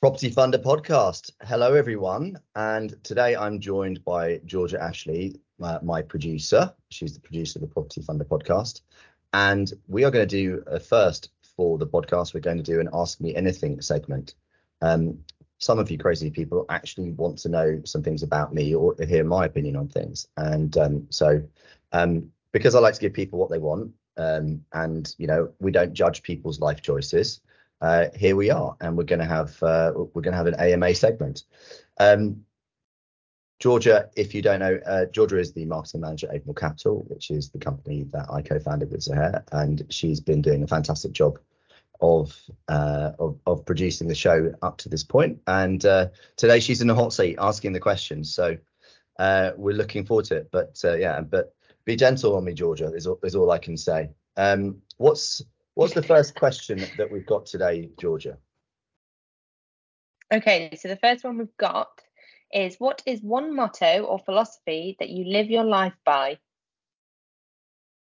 Property Funder podcast. Hello, everyone. And today I'm joined by Georgia Ashley, my, my, producer. She's the producer of the Property Funder podcast. And we are going to do a first for the podcast. We're going to do an Ask Me Anything segment. Um, some of you crazy people actually want to know some things about me or hear my opinion on things. And um, so, um, because I like to give people what they want, um, and you know, we don't judge people's life choices uh, here we are, and we're going to have uh, we're going to have an AMA segment. Um, Georgia, if you don't know, uh, Georgia is the marketing manager at Avamore Capital, which is the company that I co-founded with Zaher, and she's been doing a fantastic job of uh, of, of, producing the show up to this point. And uh, today she's in the hot seat asking the questions, so uh, we're looking forward to it. But yeah, but be gentle on me, Georgia. Is all, is all I can say. Um, what's What's the first question that we've got today, Georgia? Okay, so the first one we've got is what is one motto or philosophy that you live your life by?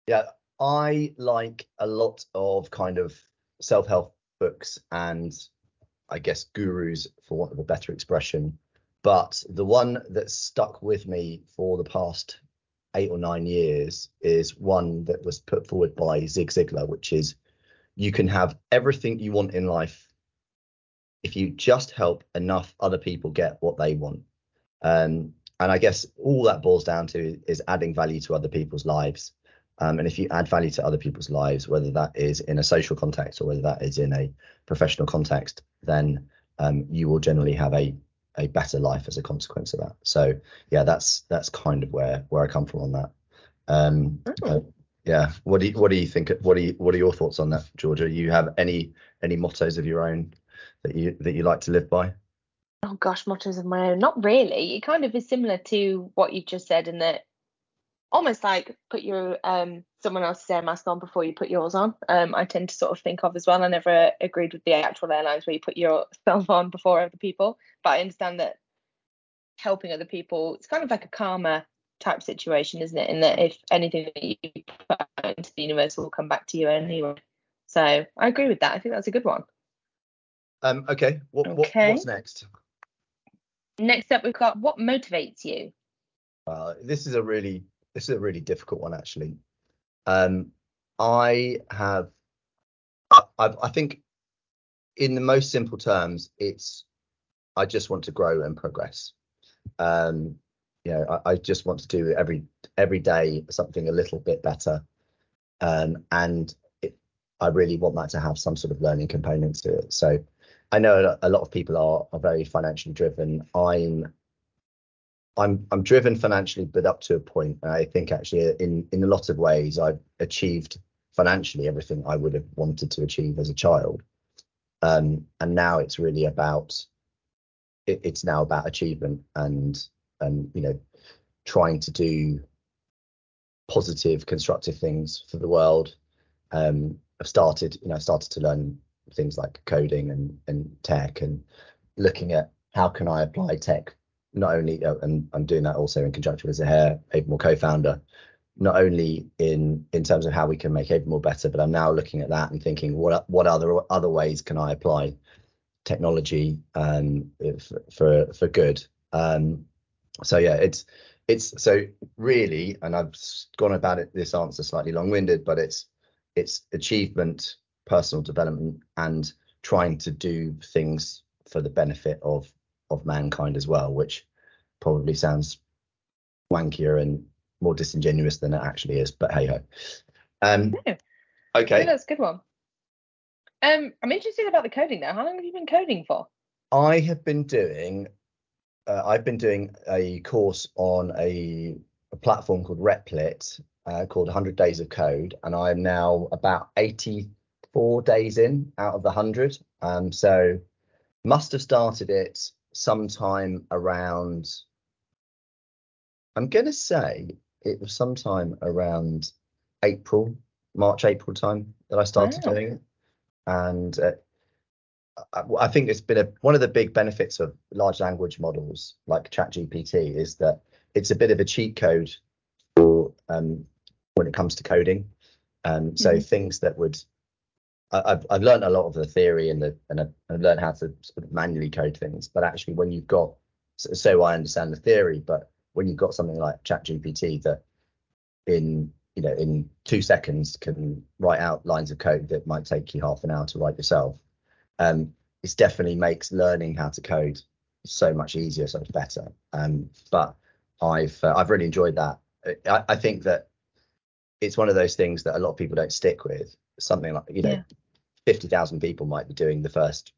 Yeah, I like a lot of kind of self help books and I guess gurus, for want of a better expression. But the one that stuck with me for the past eight or nine years is one that was put forward by Zig Ziglar, which is you can have everything you want in life if you just help enough other people get what they want. Um, and I guess all that boils down to is adding value to other people's lives. Um, and if you add value to other people's lives, whether that is in a social context or whether that is in a professional context, then um, you will generally have a a better life as a consequence of that. So yeah, that's that's kind of where where I come from on that. Um, oh. Yeah. What do you what do you think what are you what are your thoughts on that georgia? You have any any mottos of your own that you that you like to live by? Oh gosh mottos of my own? Not really. It kind of is similar to what you just said in that almost like put your um someone else's air mask on before you put yours on. Um i tend to sort of think of as well. I never agreed with the actual airlines where you put yourself on before other people but i understand that helping other people it's kind of like a karma type situation, isn't it? In that if anything that you put out into the universe will come back to you anyway. So I agree with that. I think that's a good one. Um, okay. What, okay. What, what's next? Next up, we've got what motivates you. Uh, this is a really this is a really difficult one actually. Um, I have I, I think in the most simple terms, it's I just want to grow and progress. Um, you know I, I, just want to do every every day something a little bit better. Um, and it, i really want that to have some sort of learning component to it. So i know a lot of people are, are very financially driven. I'm i'm i'm driven financially but up to a point. I think actually in in a lot of ways i've achieved financially everything i would have wanted to achieve as a child. Um, and now it's really about it, it's now about achievement and and you know trying to do positive constructive things for the world. Um, i've started you know started to learn things like coding and and tech and looking at how can i apply tech not only uh, and i'm doing that also in conjunction with Zaher Avamore co-founder not only in in terms of how we can make Avamore better but i'm now looking at that and thinking what what other other ways can i apply technology um, for, for for good? Um, so yeah, it's it's so really, and I've gone about it this answer slightly long-winded, but it's it's achievement, personal development, and trying to do things for the benefit of of mankind as well, which probably sounds wankier and more disingenuous than it actually is. But hey ho. Um, yeah. Okay. that's a good one. Um, I'm interested about the coding now. How long have you been coding for? I have been doing uh, I've been doing a course on a, a platform called Replit uh, called 100 Days of Code, and I'm now about 84 days in out of the 100. Um, so must have started it sometime around. I'm going to say it was sometime around April, March, April time that I started wow. doing it, and uh, I think it's been a, one of the big benefits of large language models like ChatGPT is that it's a bit of a cheat code for um, when it comes to coding. Um, so mm-hmm. things that would I, have I've learned a lot of the theory and the and I've, I've learned how to sort of manually code things. But actually, when you've got so, so I understand the theory, but when you've got something like ChatGPT that in you know in two seconds can write out lines of code that might take you half an hour to write yourself, um, it definitely makes learning how to code so much easier, so much better. Um, but I've uh, I've really enjoyed that. I, I think that it's one of those things that a lot of people don't stick with. Something like you know, yeah fifty thousand people might be doing the first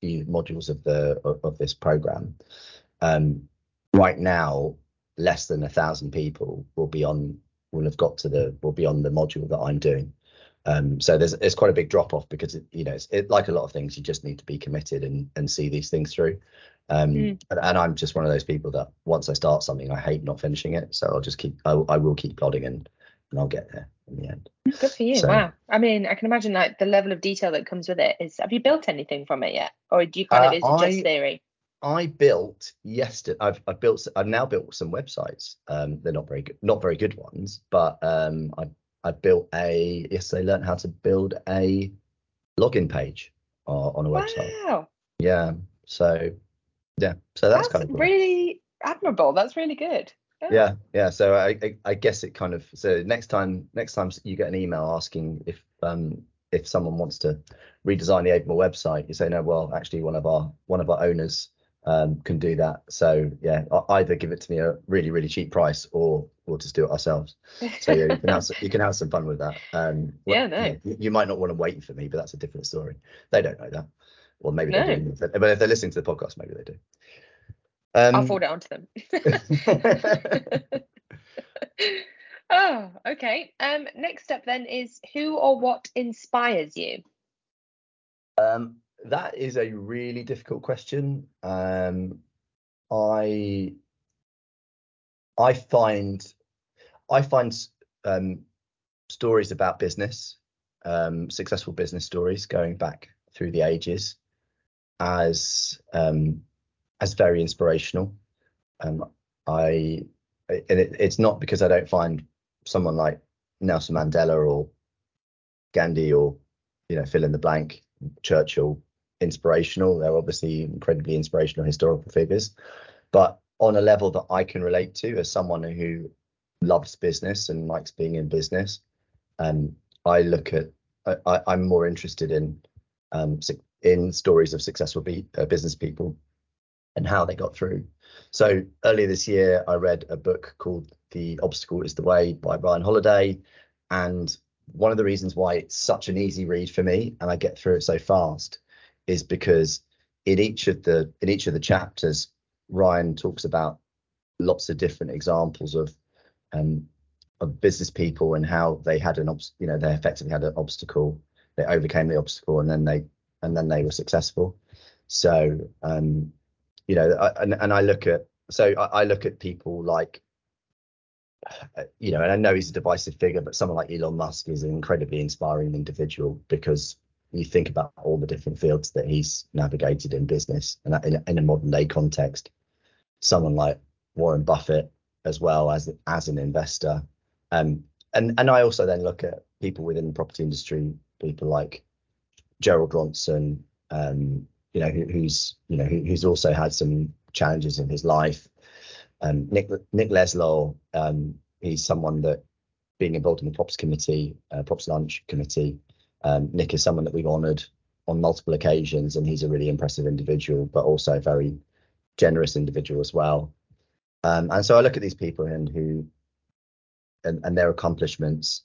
few modules of the of, of this program. Um, right now, less than a thousand people will be on will have got to the will be on the module that I'm doing. Um, so there's there's quite a big drop off because it, you know it's it, like a lot of things you just need to be committed and and see these things through. Um, mm. and, and, I'm just one of those people that once I start something I hate not finishing it, so I'll just keep I, I will keep plodding and and I'll get there in the end. Good for you. So, wow. I mean, I can imagine like the level of detail that comes with it is have you built anything from it yet? Or do you kind of uh, is it I, just theory? I built yesterday I've I've built I've now built some websites. Um they're not very good not very good ones, but um I I built a yesterday learned how to build a login page uh, on a website. Wow. Yeah. So yeah. So that's, that's kind of cool. really admirable. That's really good. Yeah, yeah. So I, I, I guess it kind of so next time next time you get an email asking if um if someone wants to redesign the Avamore website, you say no. Well, actually, one of our one of our owners um, can do that. So yeah, either give it to me a really really cheap price, or we'll just do it ourselves. So yeah, you can have some, you can have some fun with that. Um, yeah, no. You, you, might not want to wait for me, but that's a different story. They don't know that. Well, maybe no. they do. But if they're listening to the podcast, maybe they do. Um, I'll forward it on to them. oh, okay. Um, next up then is who or what inspires you? Um, that is a really difficult question. Um, I I find I find um, stories about business, um, successful business stories going back through the ages, as um, as very inspirational. Um, I and it, it's not because I don't find someone like Nelson Mandela or Gandhi or you know fill in the blank Churchill inspirational. They're obviously incredibly inspirational historical figures, but on a level that I can relate to as someone who loves business and likes being in business, um, I look at I, am more interested in um, in stories of successful be, uh, business people and how they got through. So earlier this year, I read a book called The Obstacle is the Way by Ryan Holiday. And one of the reasons why it's such an easy read for me and I get through it so fast is because in each of the in each of the chapters, Ryan talks about lots of different examples of um, of business people and how they had an you know they effectively had an obstacle, they overcame the obstacle and then they and then they were successful. So um, you know, I, and and I look at so I, I look at people like you know, and I know he's a divisive figure, but someone like Elon Musk is an incredibly inspiring individual because you think about all the different fields that he's navigated in business and in, a modern day context. Someone like Warren Buffett as well as as an investor, um, and and I also then look at people within the property industry, people like Gerald Ronson, um, you know, who, who's you know who, who's also had some challenges in his life. Um, Nick Nick Leslau, um, he's someone that being involved in the props committee, uh, props lunch committee. Um, Nick is someone that we've honoured on multiple occasions, and he's a really impressive individual, but also a very generous individual as well. Um, and so I look at these people and who and, and their accomplishments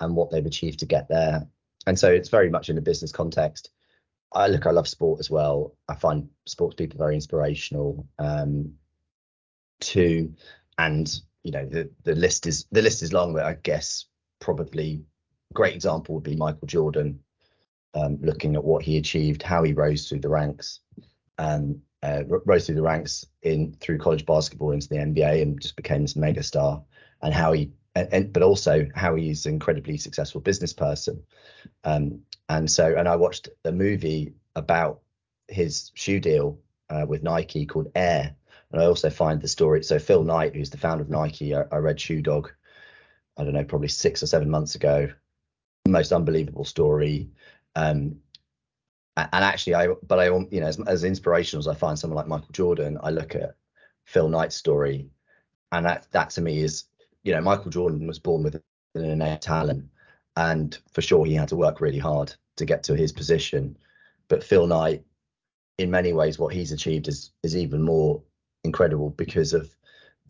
and what they've achieved to get there. And so it's very much in a business context. I look, I love sport as well. I find sports people very inspirational um, too. And you know, the the list is the list is long, but I guess probably great example would be Michael Jordan, um, looking at what he achieved, how he rose through the ranks, and uh, rose through the ranks in through college basketball into the NBA and just became this mega star, and how he and, and, but also how he's an incredibly successful business person. Um, and so, and I watched a movie about his shoe deal uh, with Nike called Air. And I also find the story. So Phil Knight, who's the founder of Nike, I, I read Shoe Dog. I don't know, probably six or seven months ago. Most unbelievable story. Um, and actually, I but I you know as, as inspirational as I find someone like Michael Jordan, I look at Phil Knight's story, and that that to me is you know Michael Jordan was born with an innate talent, and for sure he had to work really hard to get to his position. But Phil Knight, in many ways, what he's achieved is is even more incredible because of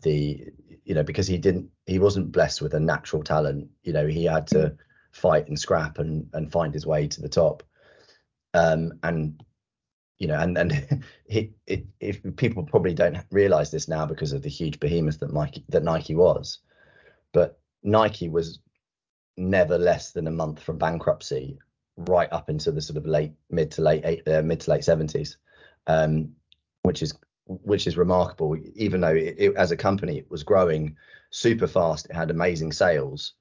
the you know because he didn't he wasn't blessed with a natural talent. You know he had to fight and scrap and and find his way to the top. Um, and you know, and and he, it, if people probably don't realize this now because of the huge behemoth that Nike that Nike was, but Nike was never less than a month from bankruptcy, right up into the sort of late mid to late eight, uh, mid to late seventies, um, which is which is remarkable. Even though it, it, as a company it was growing super fast, it had amazing sales,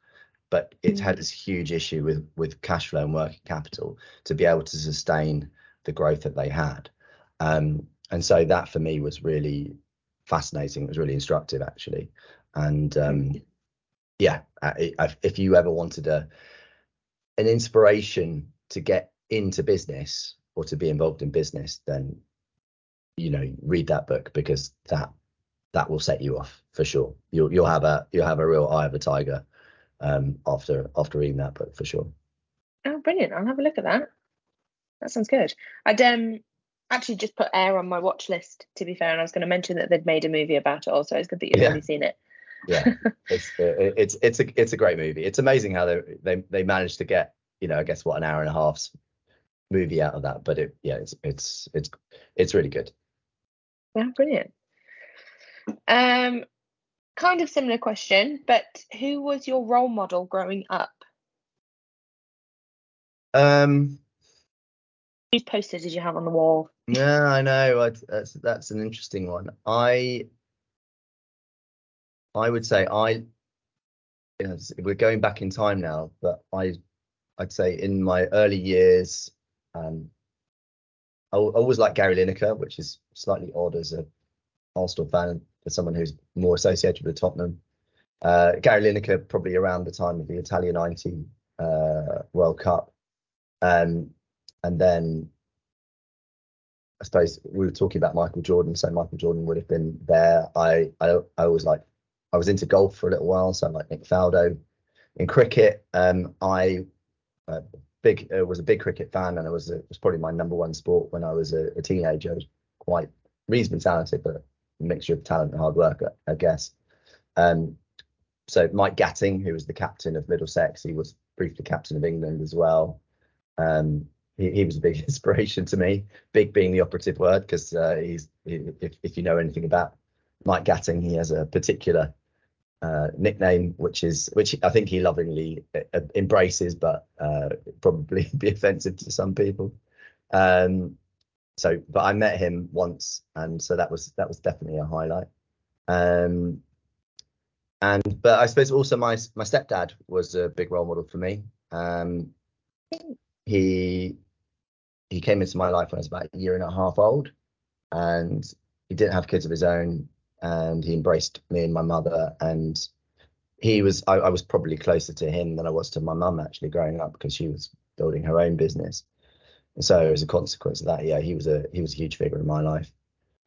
but it had this huge issue with with cash flow and working capital to be able to sustain the growth that they had. Um, and so that for me was really fascinating. It was really instructive actually. And um, yeah, I, I, if you ever wanted a an inspiration to get into business or to be involved in business, then you know read that book because that that will set you off for sure. You'll you'll have a you'll have a real eye of a tiger um, after after reading that book for sure. Oh, brilliant! I'll have a look at that. That sounds good. I'd um actually just put Air on my watch list. To be fair, and I was going to mention that they'd made a movie about it. Also, it's good that you've yeah. already seen it. yeah, it's it's it's a it's a great movie. It's amazing how they they they managed to get you know I guess what an hour and a half's movie out of that, but it yeah it's it's it's it's really good. Yeah, brilliant. Um, kind of similar question, but who was your role model growing up? Um, whose poster did you have on the wall? Yeah, I know. I, that's that's an interesting one. I I would say I yes, we're going back in time now, but I I'd say in my early years, um, I, I always like Gary Lineker, which is slightly odd as a Arsenal fan for someone who's more associated with Tottenham. Uh, Gary Lineker probably around the time of the Italian 90 uh, World Cup. Um, and then I suppose we were talking about Michael Jordan, so Michael Jordan would have been there. I I, I was like I was into golf for a little while, so I'm like Nick Faldo. In cricket, um, I uh, big uh, was a big cricket fan, and it was a, it was probably my number one sport when I was a, a teenager. I was quite reasonably talented, but mixture of talent and hard work, I, guess. Um, so Mike Gatting, who was the captain of Middlesex, he was briefly captain of England as well. Um, he, he, was a big inspiration to me. Big being the operative word, because uh, he's he, if if you know anything about Mike Gatting, he has a particular uh, nickname, which is which I think he lovingly uh, embraces, but uh, probably be offensive to some people. Um, so, but I met him once, and so that was that was definitely a highlight. Um, and but I suppose also my my stepdad was a big role model for me. Um, he he came into my life when I was about a year and a half old, and he didn't have kids of his own, and he embraced me and my mother, and he was I, I was probably closer to him than I was to my mum actually growing up because she was building her own business, so as a consequence of that, yeah, he was a he was a huge figure in my life.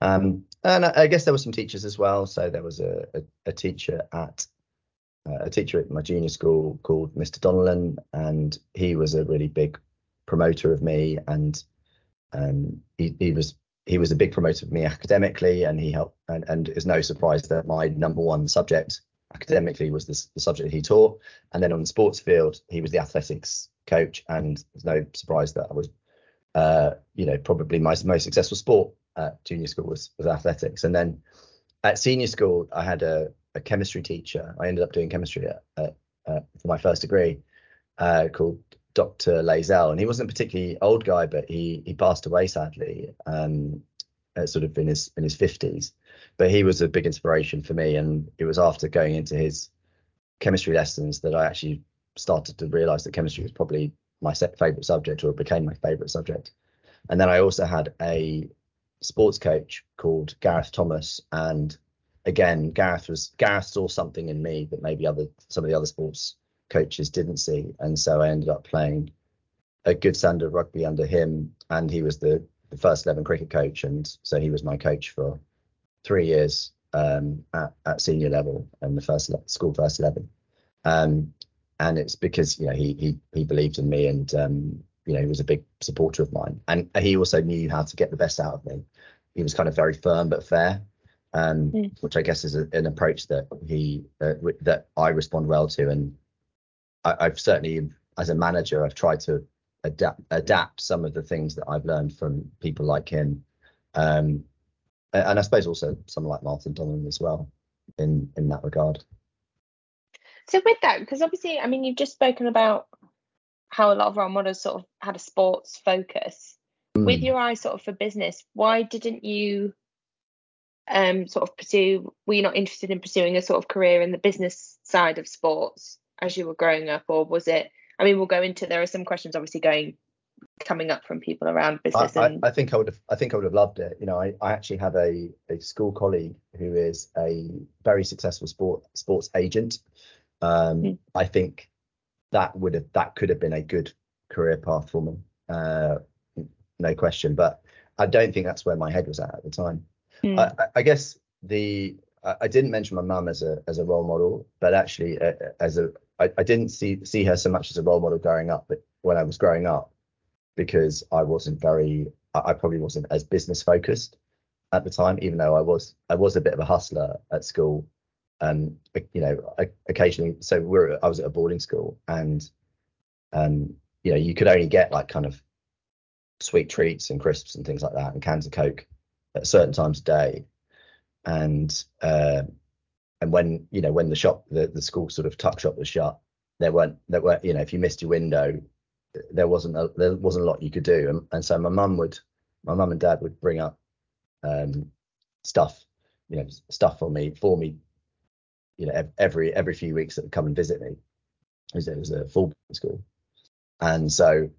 Um, and I, I guess there were some teachers as well. So there was a, a, a teacher at uh, a teacher at my junior school called Mr. Donnellan, and he was a really big promoter of me, and um, he, he was he was a big promoter of me academically, and he helped. And, and it's no surprise that my number one subject academically was this, the subject he taught, and then on the sports field, he was the athletics coach, and it's no surprise that I was, uh, you know, probably my most successful sport at junior school was was athletics, and then at senior school, I had a, a chemistry teacher. I ended up doing chemistry at, at, for my first degree, uh, called Dr. Lazel, and he wasn't a particularly old guy, but he he passed away sadly, um, sort of in his in his fifties. But he was a big inspiration for me, and it was after going into his chemistry lessons that I actually started to realise that chemistry was probably my favourite subject, or became my favourite subject. And then I also had a sports coach called Gareth Thomas, and again, Gareth was Gareth saw something in me that maybe other some of the other sports coaches didn't see, and so I ended up playing a good standard of rugby under him, and he was the, the first 11 cricket coach, and so he was my coach for three years um, at, at senior level and the first school first 11. Um, and it's because you know he he he believed in me and um, you know he was a big supporter of mine, and he also knew how to get the best out of me. He was kind of very firm but fair, um, mm. which I guess is a, an approach that he uh, that I respond well to, and I, have certainly as a manager I've tried to adapt adapt some of the things that I've learned from people like him, um, and I suppose also someone like Martin Donlan as well in in that regard. So with that, because obviously, I mean, you've just spoken about how a lot of role models sort of had a sports focus. Mm. With your eye sort of for business, why didn't you um sort of pursue were you not interested in pursuing a sort of career in the business side of sports as you were growing up or was it I mean we'll go into there are some questions obviously going coming up from people around business I, and I, I think I would have I think I would have loved it. You know, I, I actually have a, a school colleague who is a very successful sport sports agent. Um, mm. I think that would have that could have been a good career path for me, uh, no question. But I don't think that's where my head was at at the time. Mm. I, I, guess the I didn't mention my mum as a as a role model, but actually uh, as a I, I didn't see see her so much as a role model growing up, but when I was growing up, because I wasn't very I, I probably wasn't as business focused at the time, even though I was I was a bit of a hustler at school um, you know, occasionally. So we're I was at a boarding school, and um, you know, you could only get like kind of sweet treats and crisps and things like that, and cans of Coke at certain times a day, and uh, and when you know when the shop the, the school sort of tuck shop was shut, there weren't there were you know if you missed your window, there wasn't a, there wasn't a lot you could do, and, and so my mum would my mum and dad would bring up um, stuff you know stuff for me for me you know every every few weeks that would come and visit me because it was a full school. And so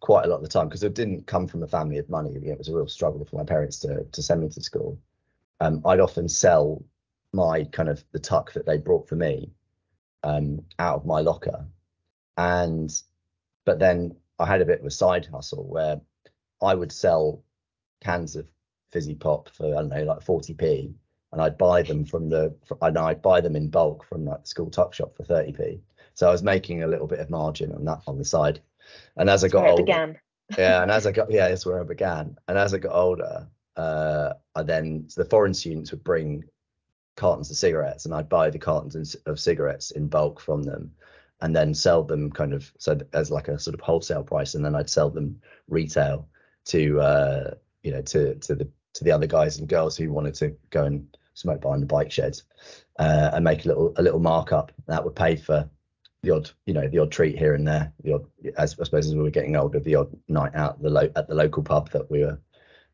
quite a lot of the time because it didn't come from a family of money you know, it was a real struggle for my parents to to send me to school. Um, i'd often sell my kind of the tuck that they brought for me um, out of my locker. And but then i had a bit of a side hustle where i would sell cans of fizzy pop for i don't know like 40p and I'd buy them from the and I'd buy them in bulk from like the school tuck shop for 30p. So I was making a little bit of margin on that on the side. And as that's I got older, began. yeah, and as I got yeah, that's where I began. And as I got older, uh, I then so the foreign students would bring cartons of cigarettes, and I'd buy the cartons of cigarettes in bulk from them, and then sell them kind of so as like a sort of wholesale price, and then I'd sell them retail to uh, you know to to the to the other guys and girls who wanted to go and smoke behind the bike sheds uh, and make a little a little markup. That would pay for the odd, you know, the odd treat here and there. The odd, as I suppose as we were getting older, the odd night out at the lo- at the local pub that we were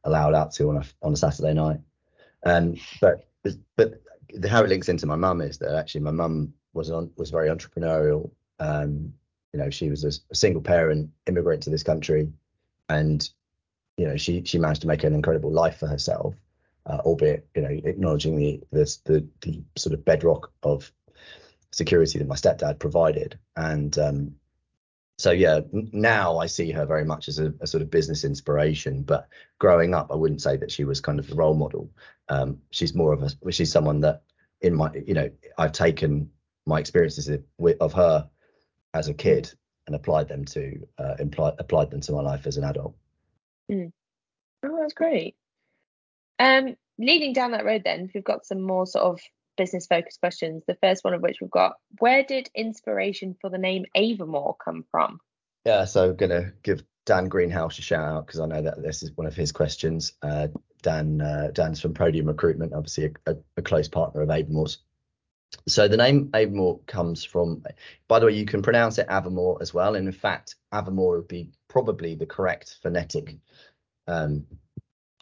allowed out to on a on a Saturday night. Um, but but how it links into my mum is that actually my mum was on was very entrepreneurial. Um, you know, she was a, a single parent immigrant to this country, and you know she she managed to make an incredible life for herself uh, albeit you know acknowledging the, the the sort of bedrock of security that my stepdad provided. And um, so yeah now i see her very much as a, a, sort of business inspiration. But growing up i wouldn't say that she was kind of the role model. Um, she's more of a she's someone that in my you know i've taken my experiences of her as a kid and applied them to uh, applied them to my life as an adult. Mm. oh that's great um, leading down that road, then we've got some more sort of business focused questions. The first one of which we've got: Where did inspiration for the name Avamore come from? Yeah, so I'm gonna give Dan Greenhouse a shout out because I know that this is one of his questions. Uh, Dan uh, Dan's from Podium Recruitment, obviously a, a, a close partner of Avamore's. So the name Avamore comes from, by the way, you can pronounce it Avamore as well. And in fact, Avamore would be probably the correct phonetic um,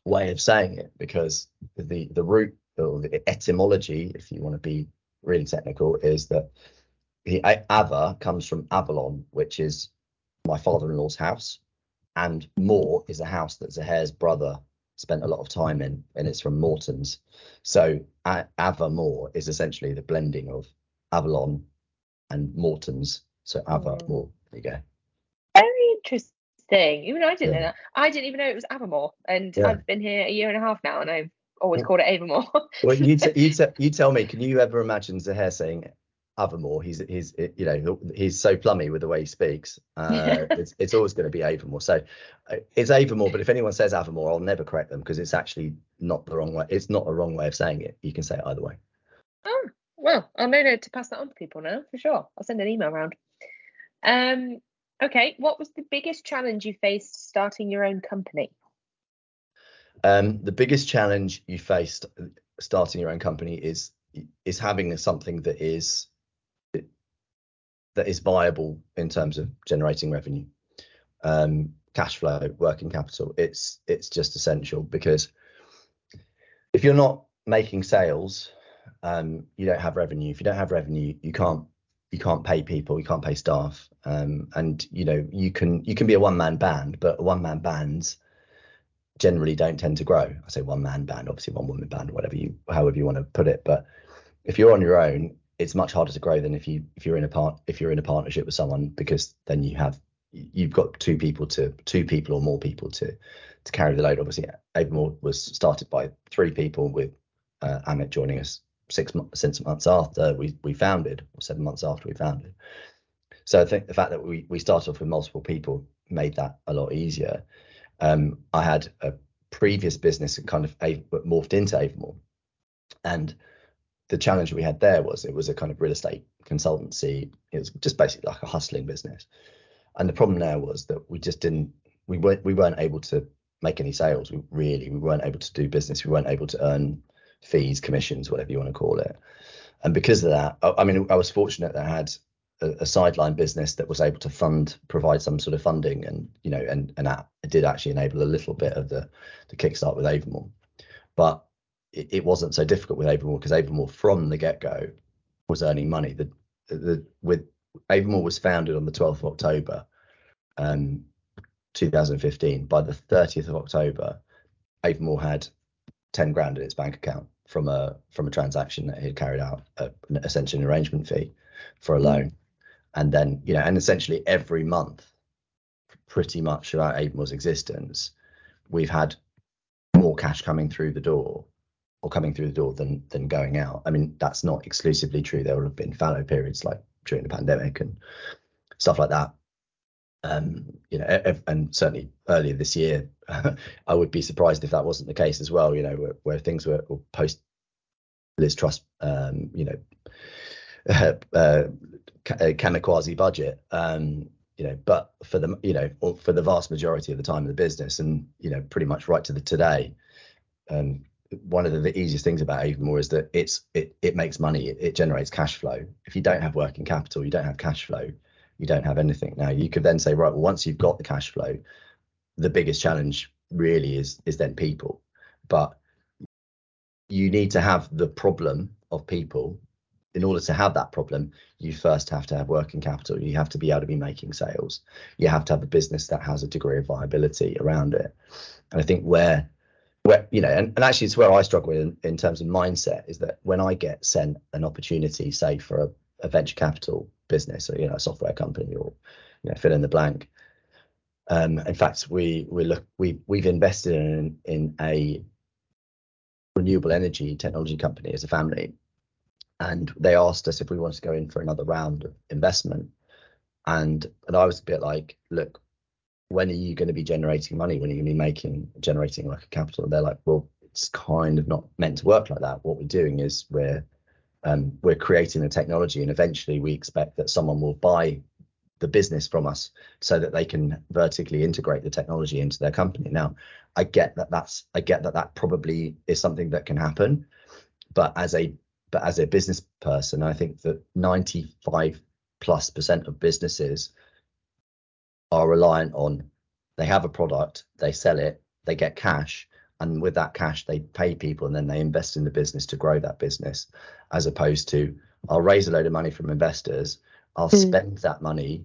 way of saying it because the the root or the etymology, if you want to be really technical, is that the Ava comes from Avalon, which is my father-in-law's house, and Moor is a house that Zaher's brother spent a lot of time in, and it's from Morton's. So Ava Moor is essentially the blending of Avalon and Morton's. So Ava mm. Moor. There you go. Thing. Even I didn't yeah. know that. I didn't even know it was Avamore, and yeah. I've been here a year and a half now, and I've always called it Avamore. well, you, t- you, t- you tell me, can you ever imagine Zaher saying Avamore? He's he's you know he's so plummy with the way he speaks. Uh, it's it's always going to be Avamore. So uh, it's Avamore, but if anyone says Avamore, I'll never correct them because it's actually not the wrong way. It's not a wrong way of saying it. You can say it either way. Oh well, I'll know to pass that on to people now for sure. I'll send an email around. Um, okay, what was the biggest challenge you faced starting your own company? Um, the biggest challenge you faced starting your own company is is having something that is that is viable in terms of generating revenue, um, cash flow, working capital. It's it's just essential because if you're not making sales, um, you don't have revenue. If you don't have revenue, you can't you can't pay people, you can't pay staff, um, and you know you can you can be a one man band, but one man bands generally don't tend to grow. I say one man band, obviously one woman band, whatever you however you want to put it. But if you're on your own, it's much harder to grow than if you if you're in a part if you're in a partnership with someone because then you have you've got two people to two people or more people to to carry the load. Obviously, Avamore was started by three people with uh, Amit joining us six months six months after we we founded, or seven months after we founded. So I think the fact that we we started off with multiple people made that a lot easier. Um, I had a previous business that kind of morphed into Avamore, and the challenge we had there was it was a kind of real estate consultancy. It was just basically like a hustling business, and the problem there was that we just didn't we weren't we weren't able to make any sales. We really we weren't able to do business. We weren't able to earn fees, commissions, whatever you want to call it. And because of that, I, I mean, I was fortunate that I had a, a, sideline business that was able to fund, provide some sort of funding, and you know, and and that did actually enable a little bit of the the kickstart with Avamore. But it, it wasn't so difficult with Avamore because Avamore from the get go was earning money. The, the with Avamore was founded on the 12th of October, um, 2015. By the 30th of October, Avamore had 10 grand in its bank account from a from a transaction that he had carried out, a, essentially an arrangement fee for a hmm. loan, and then you know, and essentially every month, pretty much throughout Avamore's existence, we've had more cash coming through the door or coming through the door than than going out. I mean, that's not exclusively true. There will have been fallow periods like during the pandemic and stuff like that. Um, you know, and certainly earlier this year, I would be surprised if that wasn't the case as well. You know, where, where things were post Liz Truss, um, you know, uh, uh, kamikaze budget. Um, you know, but for the you know, for the vast majority of the time of the business, and you know, pretty much right to the today, um, one of the, the, easiest things about Avamore is that it's it it makes money, it, it, generates cash flow. If you don't have working capital, you don't have cash flow, you don't have anything. Now you could then say, right, well, once you've got the cash flow, the biggest challenge really is is then people. But you need to have the problem of people. In order to have that problem, you first have to have working capital. You have to be able to be making sales. You have to have a business that has a degree of viability around it. And I think where where you know, and, and actually it's where I struggle in, in terms of mindset is that when I get sent an opportunity, say for a, a venture capital business or you know a software company or you know fill in the blank. Um, in fact, we we look we we've invested in in a renewable energy technology company as a family, and they asked us if we wanted to go in for another round of investment, and and I was a bit like, look, when are you going to be generating money? When are you going to be making generating like a capital? And they're like, well, it's kind of not meant to work like that. What we're doing is we're Um, we're creating the technology, and eventually we expect that someone will buy the business from us so that they can vertically integrate the technology into their company. Now, I get that that's I get that that probably is something that can happen, but as a but as a business person, I think that 95 plus percent of businesses are reliant on they have a product, they sell it, they get cash, and with that cash they pay people and then they invest in the business to grow that business, as opposed to I'll raise a load of money from investors, I'll mm. spend that money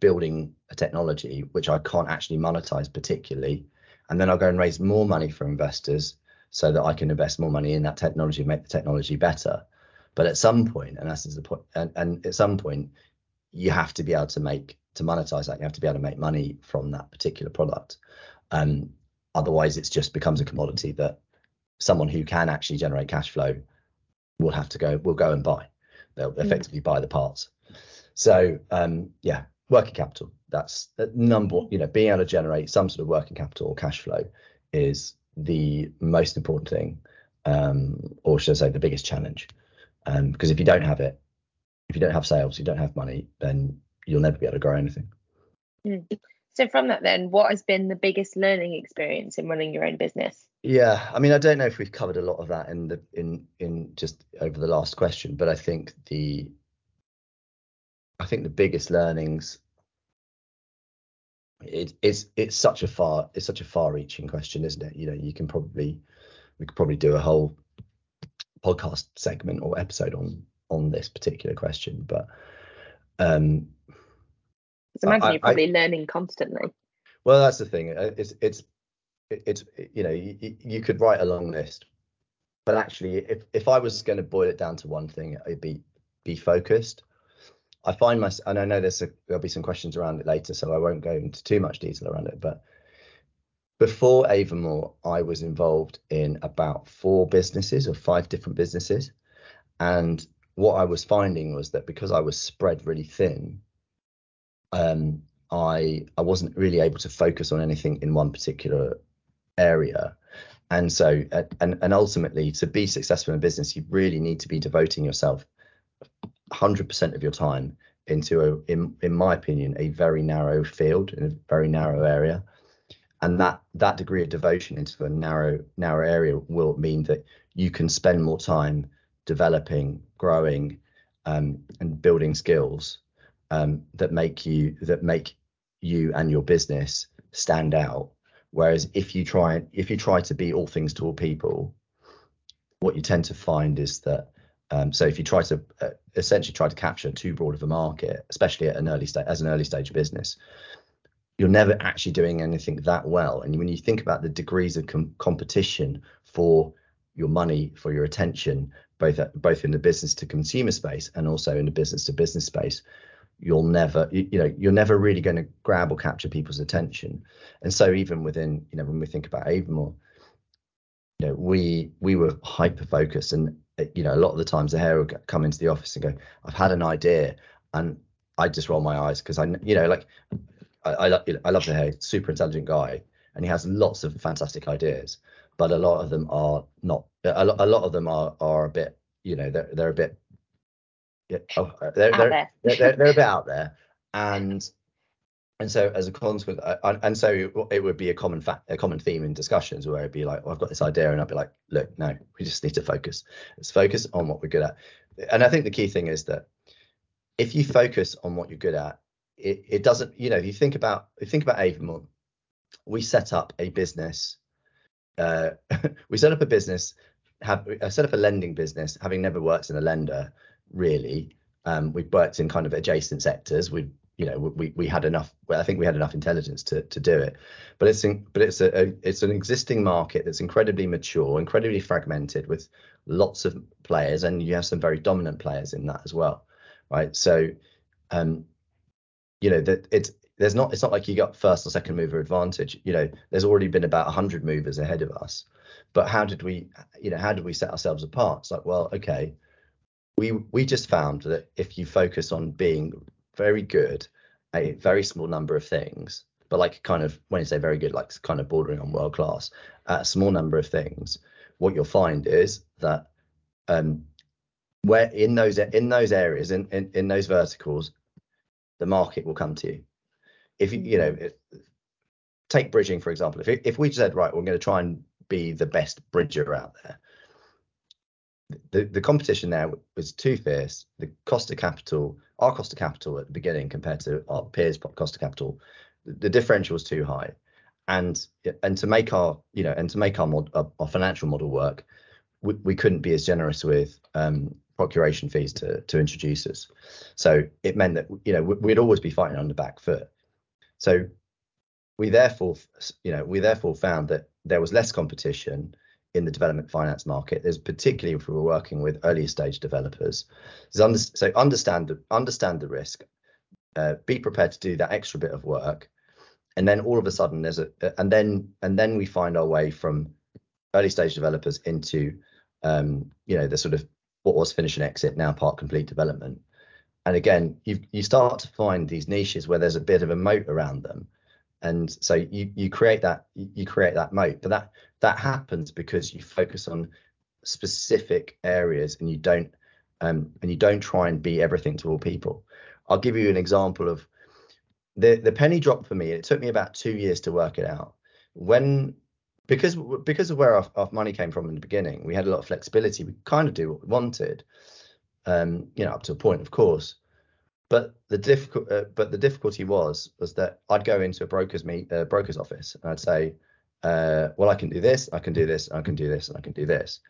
building a technology which I can't actually monetize particularly, and then I'll go and raise more money from investors so that I can invest more money in that technology and make the technology better. But at some point, and that's the point, and, and at some point, you have to be able to make to monetize that. You have to be able to make money from that particular product. Um, otherwise, it just becomes a commodity that someone who can actually generate cash flow will have to go will go and buy. They'll mm. effectively buy the parts. So um, yeah, working capital. That's number. You know, being able to generate some sort of working capital or cash flow is the most important thing, um, or should I say, the biggest challenge. Um, because if you don't have it, if you don't have sales, you don't have money, then you'll never be able to grow anything. Mm. So from that, then, what has been the biggest learning experience in running your own business? Yeah, I mean, I don't know if we've covered a lot of that in the in in just over the last question, but I think the I think the biggest learnings it, it's it's such a far it's such a far-reaching question, isn't it? You know, you can probably we could probably do a whole podcast segment or episode on on this particular question, but um so imagine I, you're probably I, learning constantly. Well, that's the thing. It's it's it's you know you, you could write a long list, but actually, if if I was going to boil it down to one thing, it'd be be focused. I find myself, and I know there's a, there'll be some questions around it later, so I won't go into too much detail around it. But before Avamore, I was involved in about four businesses or five different businesses, and what I was finding was that because I was spread really thin, um, I I wasn't really able to focus on anything in one particular area. And so, and and ultimately, to be successful in business, you really need to be devoting yourself 100% of your time into a, in in my opinion, a very narrow field in a very narrow area. And that that degree of devotion into a narrow narrow area will mean that you can spend more time developing, growing, um, and building skills um, that make you that make you and your business stand out. Whereas if you try if you try to be all things to all people, what you tend to find is that um, so if you try to uh, essentially try to capture too broad of a market, especially at an early stage as an early stage business, you're never actually doing anything that well. And when you think about the degrees of com- competition for your money, for your attention, both at, both in the business to consumer space and also in the business to business space, you'll never you, know you're never really going to grab or capture people's attention. And so even within you know when we think about avamore you know we we were hyper focused and you know a lot of the times Zaher would come into the office and go i've had an idea and i just roll my eyes because i you know like I, I, I love Zaher super intelligent guy and he has lots of fantastic ideas but a lot of them are not a, a lot of them are are a bit you know they're, they're a bit yeah, oh, uh, they're, they're, they're, they're, a bit out there, and and so as a consequence, I, and so it would be a common fact, a common theme in discussions where it'd be like, well, I've got this idea, and I'd be like, look, no, we just need to focus. Let's focus on what we're good at. And I think the key thing is that if you focus on what you're good at, it, it doesn't, you know, if you think about if you think about Avamore, we set up a business. Uh, we set up a business, have I set up a lending business, having never worked in a lender really. Um, we've worked in kind of adjacent sectors. We, you know, we we had enough. Well, I think we had enough intelligence to to do it. But it's in, but it's a, a it's an existing market that's incredibly mature, incredibly fragmented with lots of players, and you have some very dominant players in that as well, right? So, um, you know that it's there's not it's not like you got first or second mover advantage. You know, there's already been about 100 movers ahead of us. But how did we, you know, how did we set ourselves apart? It's like, well, okay, we we just found that if you focus on being very good at a very small number of things, but like kind of when you say very good, like kind of bordering on world class, at a small number of things, what you'll find is that um, where in those in those areas in, in in those verticals, the market will come to you. If you you know take bridging for example, if if we said right, we're going to try and be the best bridger out there, the, the competition there was too fierce. The cost of capital, our cost of capital at the beginning compared to our peers' cost of capital, the, the differential was too high. And and to make our you know and to make our mod, our, our financial model work, we, we couldn't be as generous with um, procuration fees to to introduce us. So it meant that you know we'd always be fighting on the back foot. So we therefore you know we therefore found that there was less competition in the development finance market. There's particularly if we were working with early stage developers. So understand the understand the risk, uh, be prepared to do that extra bit of work and then all of a sudden there's a and then and then we find our way from early stage developers into um, you know the sort of what was finish and exit now part complete development and again you you start to find these niches where there's a bit of a moat around them and so you you create that you create that moat but that that happens because you focus on specific areas and you don't um, and you don't try and be everything to all people i'll give you an example of the the penny dropped for me. It took me about two years to work it out. When because because of where our, our money came from in the beginning, we had a lot of flexibility. We kind of do what we wanted, um, you know, up to a point, of course. But the difficult, uh, but the difficulty was was that I'd go into a broker's meet, uh, broker's office, and I'd say, uh, "Well, I can do this, I can do this, I can do this, and I can do this."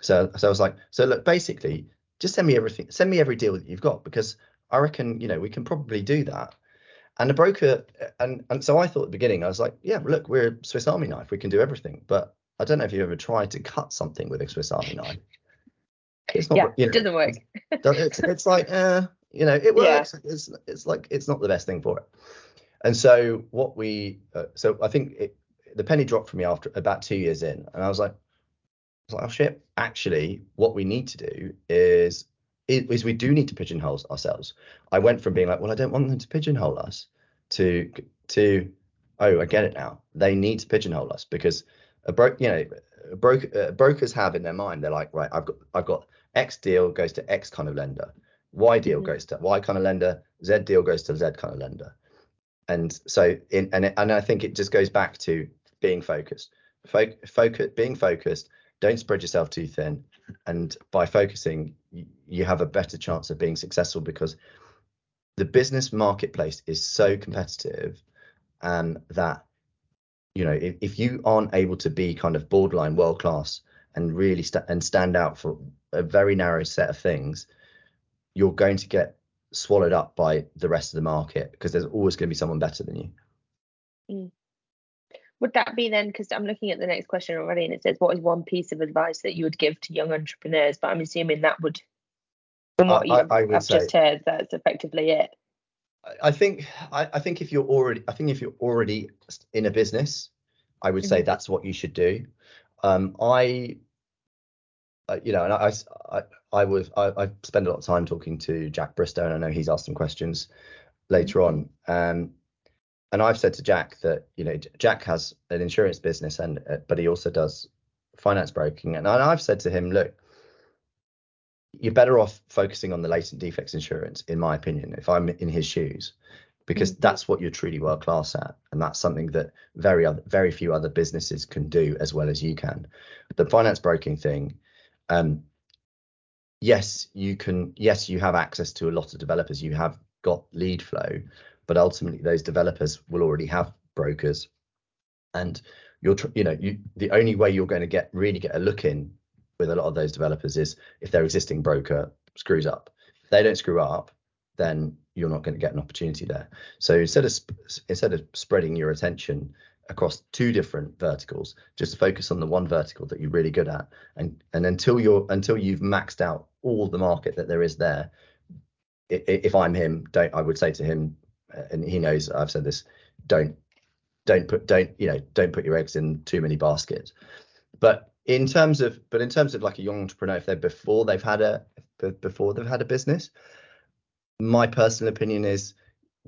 So, so I was like, "So look, basically, just send me everything, send me every deal that you've got, because I reckon, you know, we can probably do that." And the broker, and and so I thought at the beginning, I was like, yeah, look, we're a Swiss Army knife, we can do everything. But I don't know if you ever tried to cut something with a Swiss Army knife. It's not, yeah, you know, it doesn't work. it's, it's like, uh, you know, it works. Yeah. It's it's like it's not the best thing for it. And so what we, uh, so I think it, the penny dropped for me after about two years in, and I was like, I was like, oh shit, actually, what we need to do is is we do need to pigeonhole ourselves. I went from being like, well, I don't want them to pigeonhole us to to oh, I get it now. They need to pigeonhole us because a broke, you know, broker uh, brokers have in their mind they're like, right, I've got I've got X deal goes to X kind of lender, Y deal mm-hmm. goes to Y kind of lender, Z deal goes to Z kind of lender, and so in and it, and I think it just goes back to being focused, Fo- focus, being focused. Don't spread yourself too thin, and by focusing, you have a better chance of being successful because the business marketplace is so competitive um, that you know if, if, you aren't able to be kind of borderline world class and really st- and stand out for a very narrow set of things you're going to get swallowed up by the rest of the market because there's always going to be someone better than you mm. Would that be then because i'm looking at the next question already and it says what is one piece of advice that you would give to young entrepreneurs but i'm assuming that would from what I, you have say, just heard, that's effectively it. I think I, I, think if you're already I think if you're already in a business, I would say mm-hmm. that's what you should do. Um, I, uh, you know, and I, I, I was I, I spend a lot of time talking to Jack Bristow, and I know he's asked some questions later mm-hmm. on. Um, and I've said to Jack that you know Jack has an insurance business, and uh, but he also does finance broking, and I've said to him, look, you're better off focusing on the latent defects insurance, in my opinion, if I'm in his shoes, because mm-hmm. that's what you're truly world class at, and that's something that very other, very few other businesses can do as well as you can. The finance broking thing, um, yes, you can. Yes, you have access to a lot of developers. You have got lead flow, but ultimately those developers will already have brokers, and you're, you know, you the only way you're going to get really get a look in with a lot of those developers is if their existing broker screws up. If they don't screw up, then you're not going to get an opportunity there. So instead of instead of spreading your attention across two different verticals, just focus on the one vertical that you're really good at, and and until you're until you've maxed out all the market that there is there. If I'm him, don't I would say to him, and he knows I've said this, don't don't put don't you know don't put your eggs in too many baskets. But in terms of but in terms of like a young entrepreneur if they're before they've had a before they've had a business my personal opinion is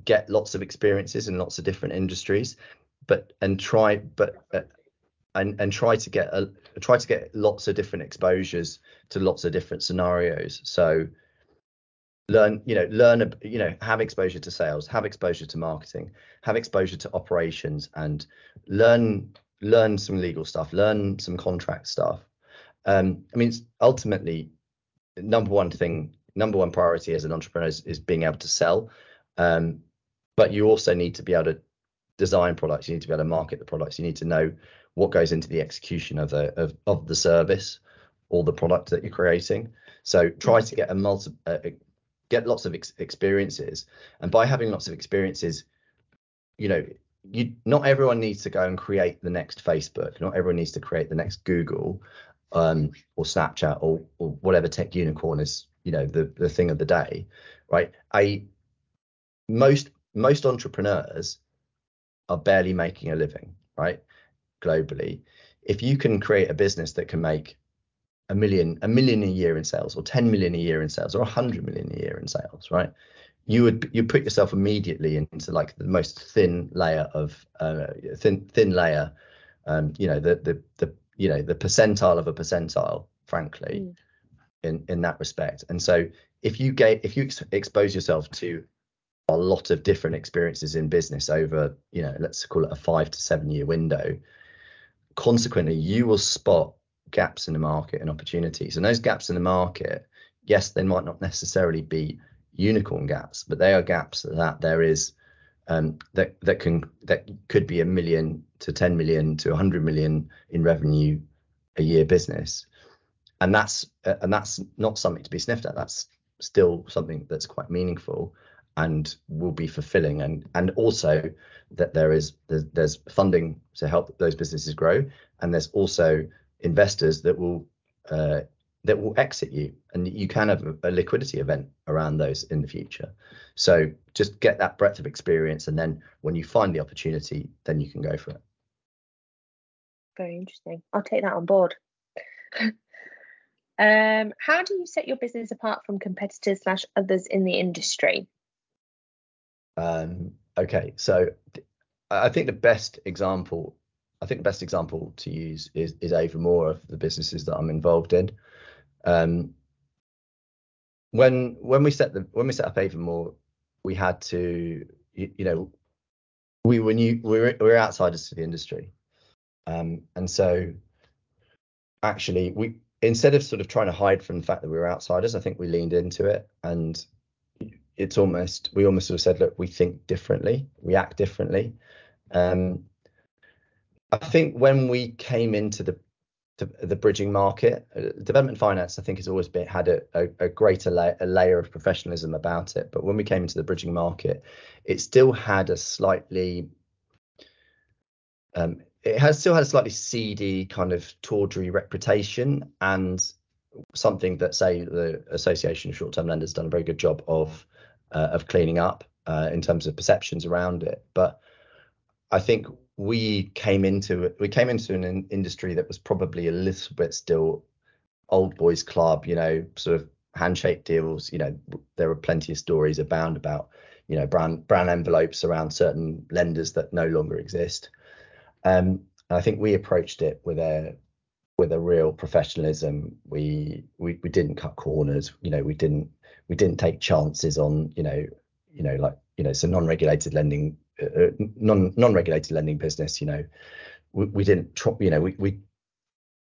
get lots of experiences in lots of different industries but and try but uh, and and try to get a try to get lots of different exposures to lots of different scenarios so learn you know learn you know have exposure to sales have exposure to marketing have exposure to operations and learn learn some legal stuff, learn some contract stuff. Um, I mean, ultimately, number one thing, number one priority as an entrepreneur is, is being able to sell. Um, but you also need to be able to design products. You need to be able to market the products. You need to know what goes into the execution of the of, of the service or the product that you're creating. So try to get a multi uh, get lots of ex- experiences, and by having lots of experiences, you know, you not everyone needs to go and create the next Facebook. Not everyone needs to create the next Google um, or Snapchat or, or whatever tech unicorn is, you know, the the thing of the day, right? A most most entrepreneurs are barely making a living, right? Globally, if you can create a business that can make a million a million a year in sales or 10 million a year in sales or 100 million a year in sales right you would you put yourself immediately into like the most thin layer of uh, thin thin layer um you know the the the you know the percentile of a percentile frankly mm. in in that respect and so if you get if you ex- expose yourself to a lot of different experiences in business over you know let's call it a 5 to 7 year window consequently you will spot gaps in the market and opportunities. And those gaps in the market, yes, they might not necessarily be unicorn gaps, but they are gaps that there is um, that that can that could be a million to 10 million to 100 million in revenue a year business, and that's uh, and that's not something to be sniffed at. That's still something that's quite meaningful and will be fulfilling and and also that there is there's, there's funding to help those businesses grow and there's also investors that will uh, that will exit you. And you can have a, a, liquidity event around those in the future. So just get that breadth of experience. And then when you find the opportunity then you can go for it. Very interesting. I'll take that on board. Um, how do you set your business apart from competitors slash others in the industry? Um, okay. So i think the best example I think the best example to use is is Avamore of the businesses that I'm involved in. Um, when when we set the when we set up Avamore, we had to you, you know we were new we were, we were outsiders to the industry, um, and so actually we instead of sort of trying to hide from the fact that we were outsiders, I think we leaned into it and it's almost we almost sort of said look we think differently, we act differently. Um, I think when we came into the the, the bridging market, uh, development finance, I think has always been had a, a, a greater la- a layer of professionalism about it. But when we came into the bridging market, it still had a slightly um, it has still had a slightly seedy kind of tawdry reputation and something that say the association of short-term lenders done a very good job of uh, of cleaning up uh, in terms of perceptions around it but i think we came into we came into an in- industry that was probably a little bit still old boys club, you know, sort of handshake deals. You know, there are plenty of stories abound about you know brown brown envelopes around certain lenders that no longer exist. Um, and I think we approached it with a with a real professionalism. We we we didn't cut corners. You know, we didn't we didn't take chances on you know you know like you know so non-regulated lending uh, non non-regulated lending business, you know, we, we didn't, you know, we, we,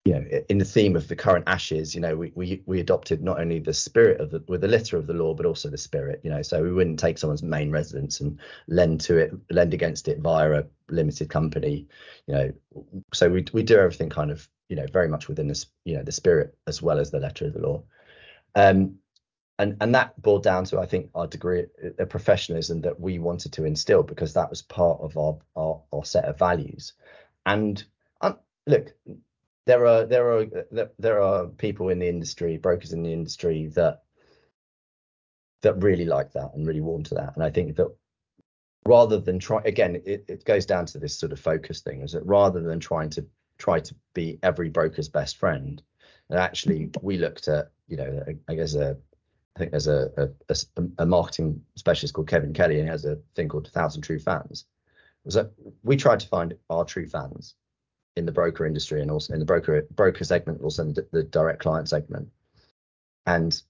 you know, in the theme of the current ashes, you know, we we we adopted not only the spirit of the with the letter of the law, but also the spirit, you know. So we wouldn't take someone's main residence and lend to it, lend against it via a limited company, you know. So we we do everything kind of, you know, very much within this, you know, the spirit as well as the letter of the law. Um, and and that boiled down to I think our degree of professionalism that we wanted to instill because that was part of our our, our set of values. And um, look, there are there are there are people in the industry, brokers in the industry that that really like that and really warm to that. And I think that rather than try again, it, it goes down to this sort of focus thing, is that rather than trying to try to be every broker's best friend, and actually we looked at, you know, I guess a I think there's a, a, a, marketing specialist called Kevin Kelly, and he has a thing called Thousand True Fans. Was that we tried to find our true fans in the broker industry and also in the broker broker segment, also in the, the direct client segment. And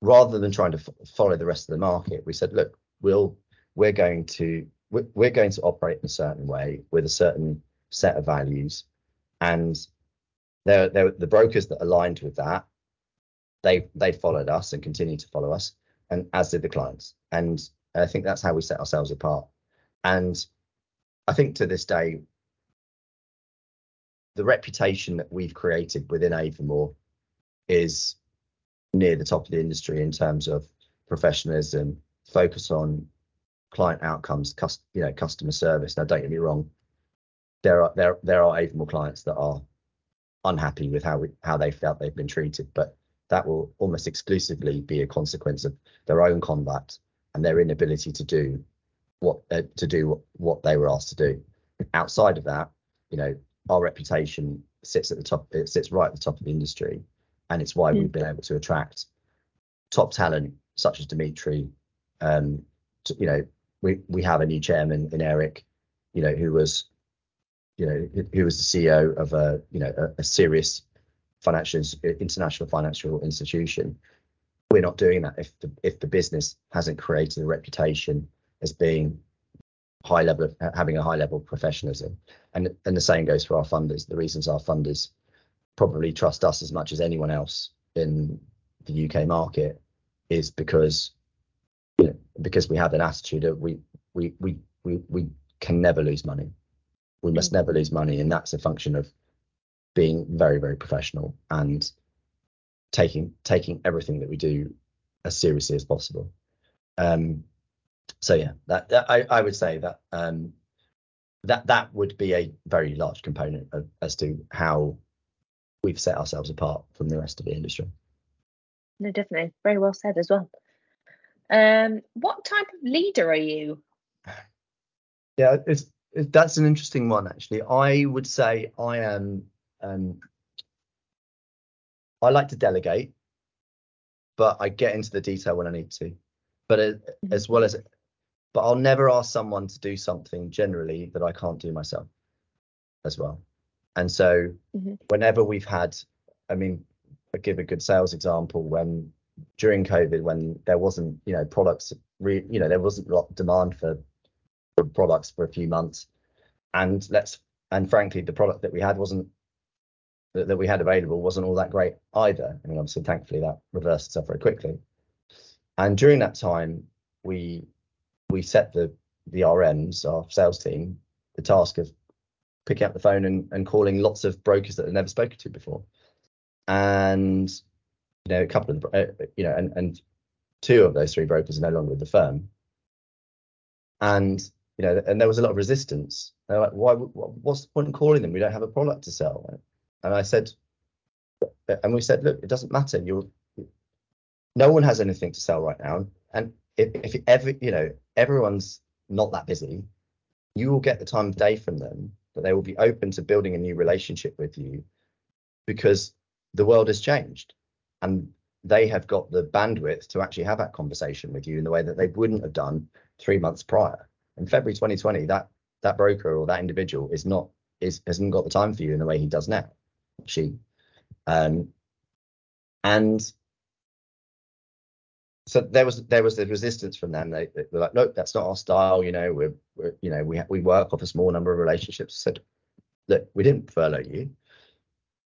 rather than trying to f- follow the rest of the market, we said, look, we'll we're going to we're, we're going to operate in a certain way with a certain set of values, and they're, they're the brokers that aligned with that they they followed us and continue to follow us, and as did the clients. And I think that's how we set ourselves apart. And I think to this day, the reputation that we've created within Avamore is near the top of the industry in terms of professionalism, focus on client outcomes, cust- you know, customer service. Now, don't get me wrong, there are there there are Avamore clients that are unhappy with how we how they felt they've been treated, but that will almost exclusively be a consequence of their own conduct and their inability to do what uh, to do what, they were asked to do. Outside of that, you know, our reputation sits at the top. It sits right at the top of the industry, and it's why mm. we've been able to attract top talent such as Dimitri. Um, to, you know, we we have a new chairman in Eric, you know, who was, you know, who was the CEO of a you know a, a serious financial international financial institution. We're not doing that if the if the business hasn't created a reputation as being high level of having a high level of professionalism. And and the same goes for our funders. The reasons our funders probably trust us as much as anyone else in the UK market is because you know, because we have an attitude that we we we we we can never lose money. We must mm. never lose money, and that's a function of being very very professional and taking taking everything that we do as seriously as possible. Um, so yeah, that, that I, I would say that um, that that would be a very large component of, as to how we've set ourselves apart from the rest of the industry. No, definitely, very well said as well. Um, what type of leader are you? Yeah, it's, it's that's an interesting one actually. I would say I am. Um, I like to delegate, but I get into the detail when I need to. But as, mm-hmm. as well as but I'll never ask someone to do something generally that I can't do myself as well. And so mm-hmm. whenever we've had, I mean, I give a good sales example when during COVID, when there wasn't, you know, products, re, you know, there wasn't a lot of demand for, for products for a few months. And let's, and frankly, the product that we had wasn't, that, that we had available wasn't all that great either. I mean, obviously, thankfully, that reversed itself very quickly. And during that time, we we set the the RMs, our sales team, the task of picking up the phone and, and calling lots of brokers that they've never spoken to before. And you know, a couple of the, uh, you know, and and two of those three brokers are no longer with the firm. And you know, and there was a lot of resistance. They're like, why? What's the point in calling them? We don't have a product to sell. And I said, and we said, look, it doesn't matter. You're no one has anything to sell right now. And if, if ever, you know, everyone's not that busy, you will get the time of day from them that they will be open to building a new relationship with you because the world has changed and they have got the bandwidth to actually have that conversation with you in the way that they wouldn't have done three months prior. In February 2020, that that broker or that individual is not is hasn't got the time for you in the way he does now. She um and so there was there was the resistance from them. They, they were like, look, that's not our style. You know, we're, we're you know we we work off a small number of relationships. said, look, we didn't furlough you.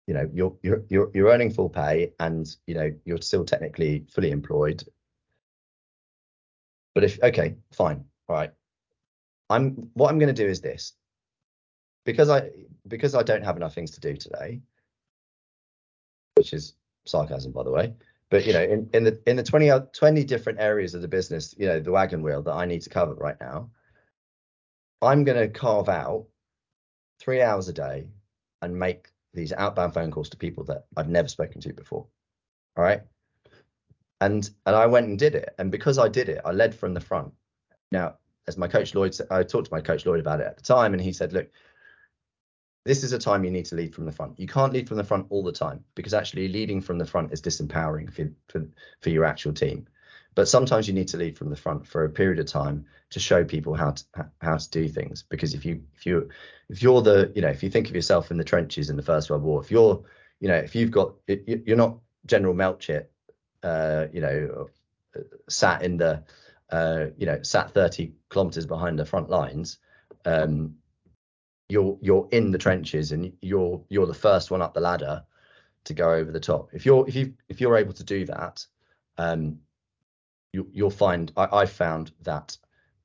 You know, you're you're you're you're earning full pay, and you know you're still technically fully employed. But if okay, fine, all right. I'm what I'm going to do is this, because I because I don't have enough things to do today, which is sarcasm by the way but you know in, in the in the 20 20 different areas of the business you know the wagon wheel that i need to cover right now i'm going to carve out three hours a day and make these outbound phone calls to people that i've never spoken to before. All right? And and i went and did it. And because i did it i led from the front. Now as my coach lloyd i talked to my coach lloyd about it at the time and he said look this is a time you need to lead from the front. You can't lead from the front all the time because actually leading from the front is disempowering for, for, for your actual team. But sometimes you need to lead from the front for a period of time to show people how to how to do things. Because if you if you if you're the you know if you think of yourself in the trenches in the First World War, if you're you know if you've got you're not General Melchett, uh, you know, sat in the uh, you know sat 30 kilometers behind the front lines. Um, you're you're in the trenches and you're you're the first one up the ladder to go over the top. If you're if you if you're able to do that, um, you, you'll find I, I've found that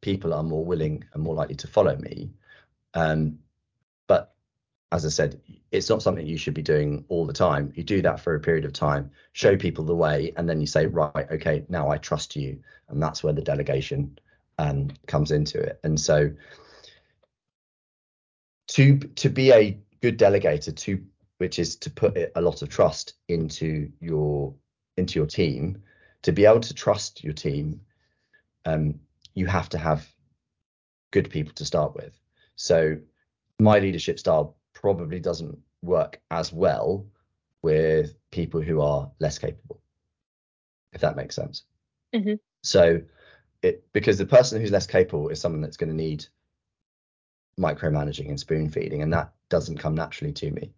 people are more willing and more likely to follow me. Um, but as I said, it's not something you should be doing all the time. You do that for a period of time, show people the way, and then you say, right, okay, now I trust you, and that's where the delegation um, comes into it. And so to to be a good delegator to which is to put a lot of trust into your into your team to be able to trust your team um, you have to have good people to start with. So my leadership style probably doesn't work as well with people who are less capable, if that makes sense. Mm-hmm. So it because the person who's less capable is someone that's going to need micromanaging and spoon feeding, and that doesn't come naturally to me.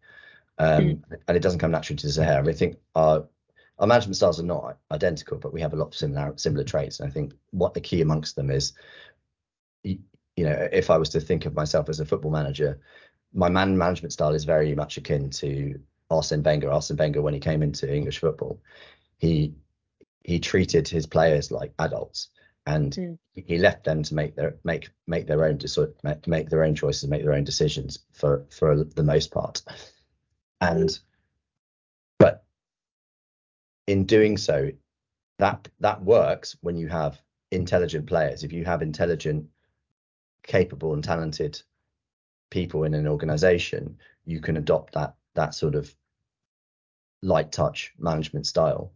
Um, mm. And it doesn't come naturally to Zaher. I, I think our our management styles are not identical, but we have a lot of similar similar traits. And I think what the key amongst them is, you, you know, if I was to think of myself as a football manager, my man management style is very much akin to Arsene Wenger. Arsene Wenger, when he came into English football, he he treated his players like adults and mm. he left them to make their make make their own make, make their own choices, make their own decisions for for the most part. And but in doing so, that that works when you have intelligent players. If you have intelligent, capable, and talented people in an organization, you can adopt that that sort of light touch management style.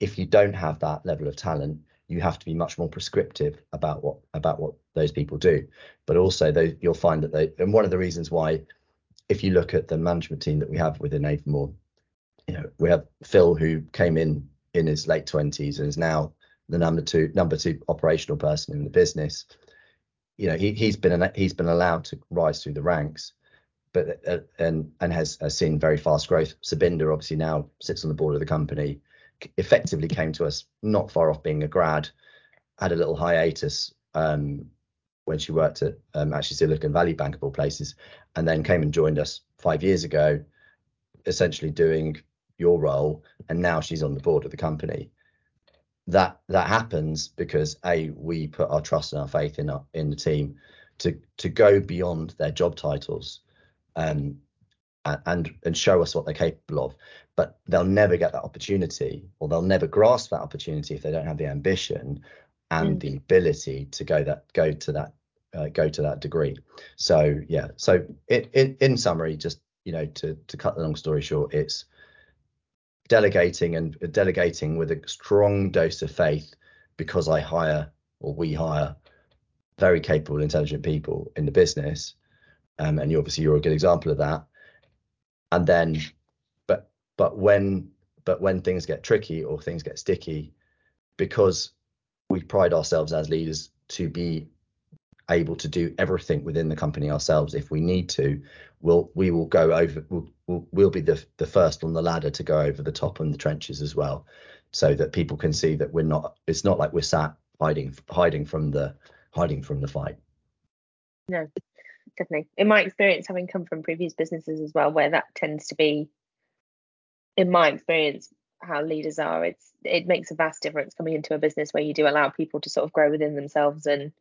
If you don't have that level of talent, you have to be much more prescriptive about what about what those people do. But also, they, you'll find that they and one of the reasons why, if you look at the management team that we have within Avamore, you know, we have Phil who came in in his late twenties and is now the number two number two operational person in the business. You know, he he's been he's been allowed to rise through the ranks, but uh, and and has, has seen very fast growth. Sabinda obviously now sits on the board of the company effectively came to us not far off being a grad, had a little hiatus um, when she worked at um, actually Silicon Valley Bank of all places, and then came and joined us five years ago, essentially doing your role, and now she's on the board of the company. That that happens because a we put our trust and our faith in our, in the team to to go beyond their job titles um, and and show us what they're capable of. But they'll never get that opportunity or they'll never grasp that opportunity if they don't have the ambition and mm. the ability to go that go to that uh, go to that degree. So yeah. So in, in in summary just you know to to cut the long story short it's delegating and delegating with a strong dose of faith because i hire or we hire very capable intelligent people in the business. Um, and you obviously you're a good example of that and then but but when but when things get tricky or things get sticky because we pride ourselves as leaders to be able to do everything within the company ourselves if we need to we'll we will go over we'll, we'll, be the, the first on the ladder to go over the top and the trenches as well so that people can see that we're not it's not like we're sat hiding hiding from the hiding from the fight. No definitely. In my experience, having come from previous businesses as well, where that tends to be, in my experience, how leaders are, it's it makes a vast difference coming into a business where you do allow people to sort of grow within themselves and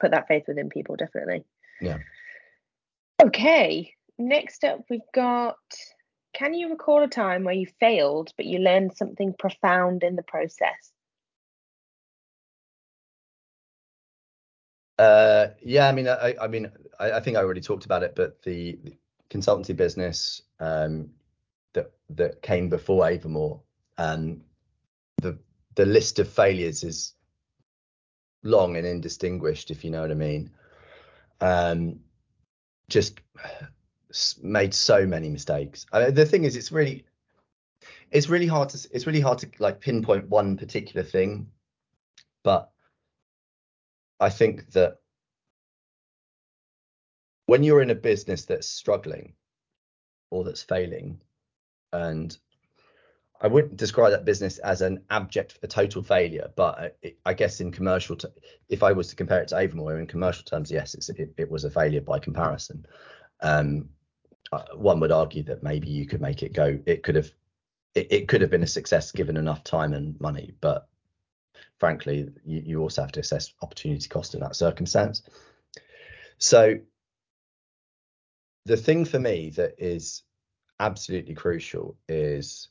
put that faith within people. Definitely. Yeah. Okay. Next up, we've got. Can you recall a time where you failed but you learned something profound in the process? Uh, yeah, I mean, I, I mean, I, I, think I already talked about it, but the, the consultancy business um, that that came before Avamore, um, the the list of failures is long and indistinguished, if you know what I mean. Um, just made so many mistakes. I mean, the thing is, it's really, it's really hard to, it's really hard to like pinpoint one particular thing, but I think that when you're in a business that's struggling or that's failing, and I wouldn't describe that business as an abject, a total failure, but I guess in commercial, t- if I was to compare it to Avamore in commercial terms, yes, it, it, was a failure by comparison. Um, uh, one would argue that maybe you could make it go. It could have, it, it could have been a success given enough time and money, but frankly, you, you also have to assess opportunity cost in that circumstance. So the thing for me that is absolutely crucial is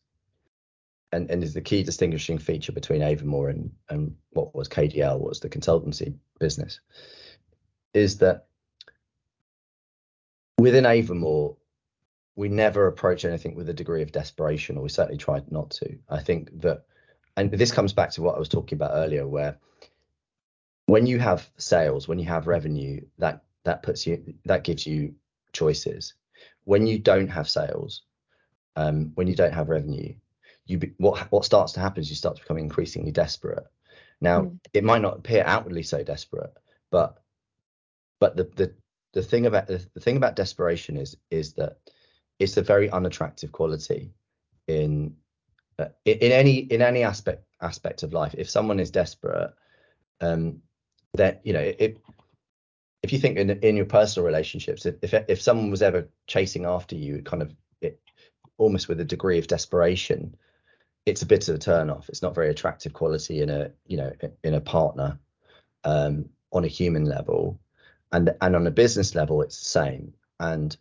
and, and is the key distinguishing feature between Avamore and, and what was KDL was the consultancy business is that within Avamore we never approach anything with a degree of desperation or we certainly tried not to. I think that and this comes back to what I was talking about earlier, where when you have sales, when you have revenue, that that puts you that gives you choices. When you don't have sales, um, when you don't have revenue, you be, what what starts to happen is you start to become increasingly desperate. Now, mm. it might not appear outwardly so desperate, but but the the the thing about the, the thing about desperation is is that it's a very unattractive quality in uh, in any in any aspect aspect of life. If someone is desperate, um, that you know it, if you think in in your personal relationships, if if, if someone was ever chasing after you, kind of it, almost with a degree of desperation, it's a bit of a turn off. It's not very attractive quality in a you know in a partner um, on a human level, and and on a business level, it's the same. And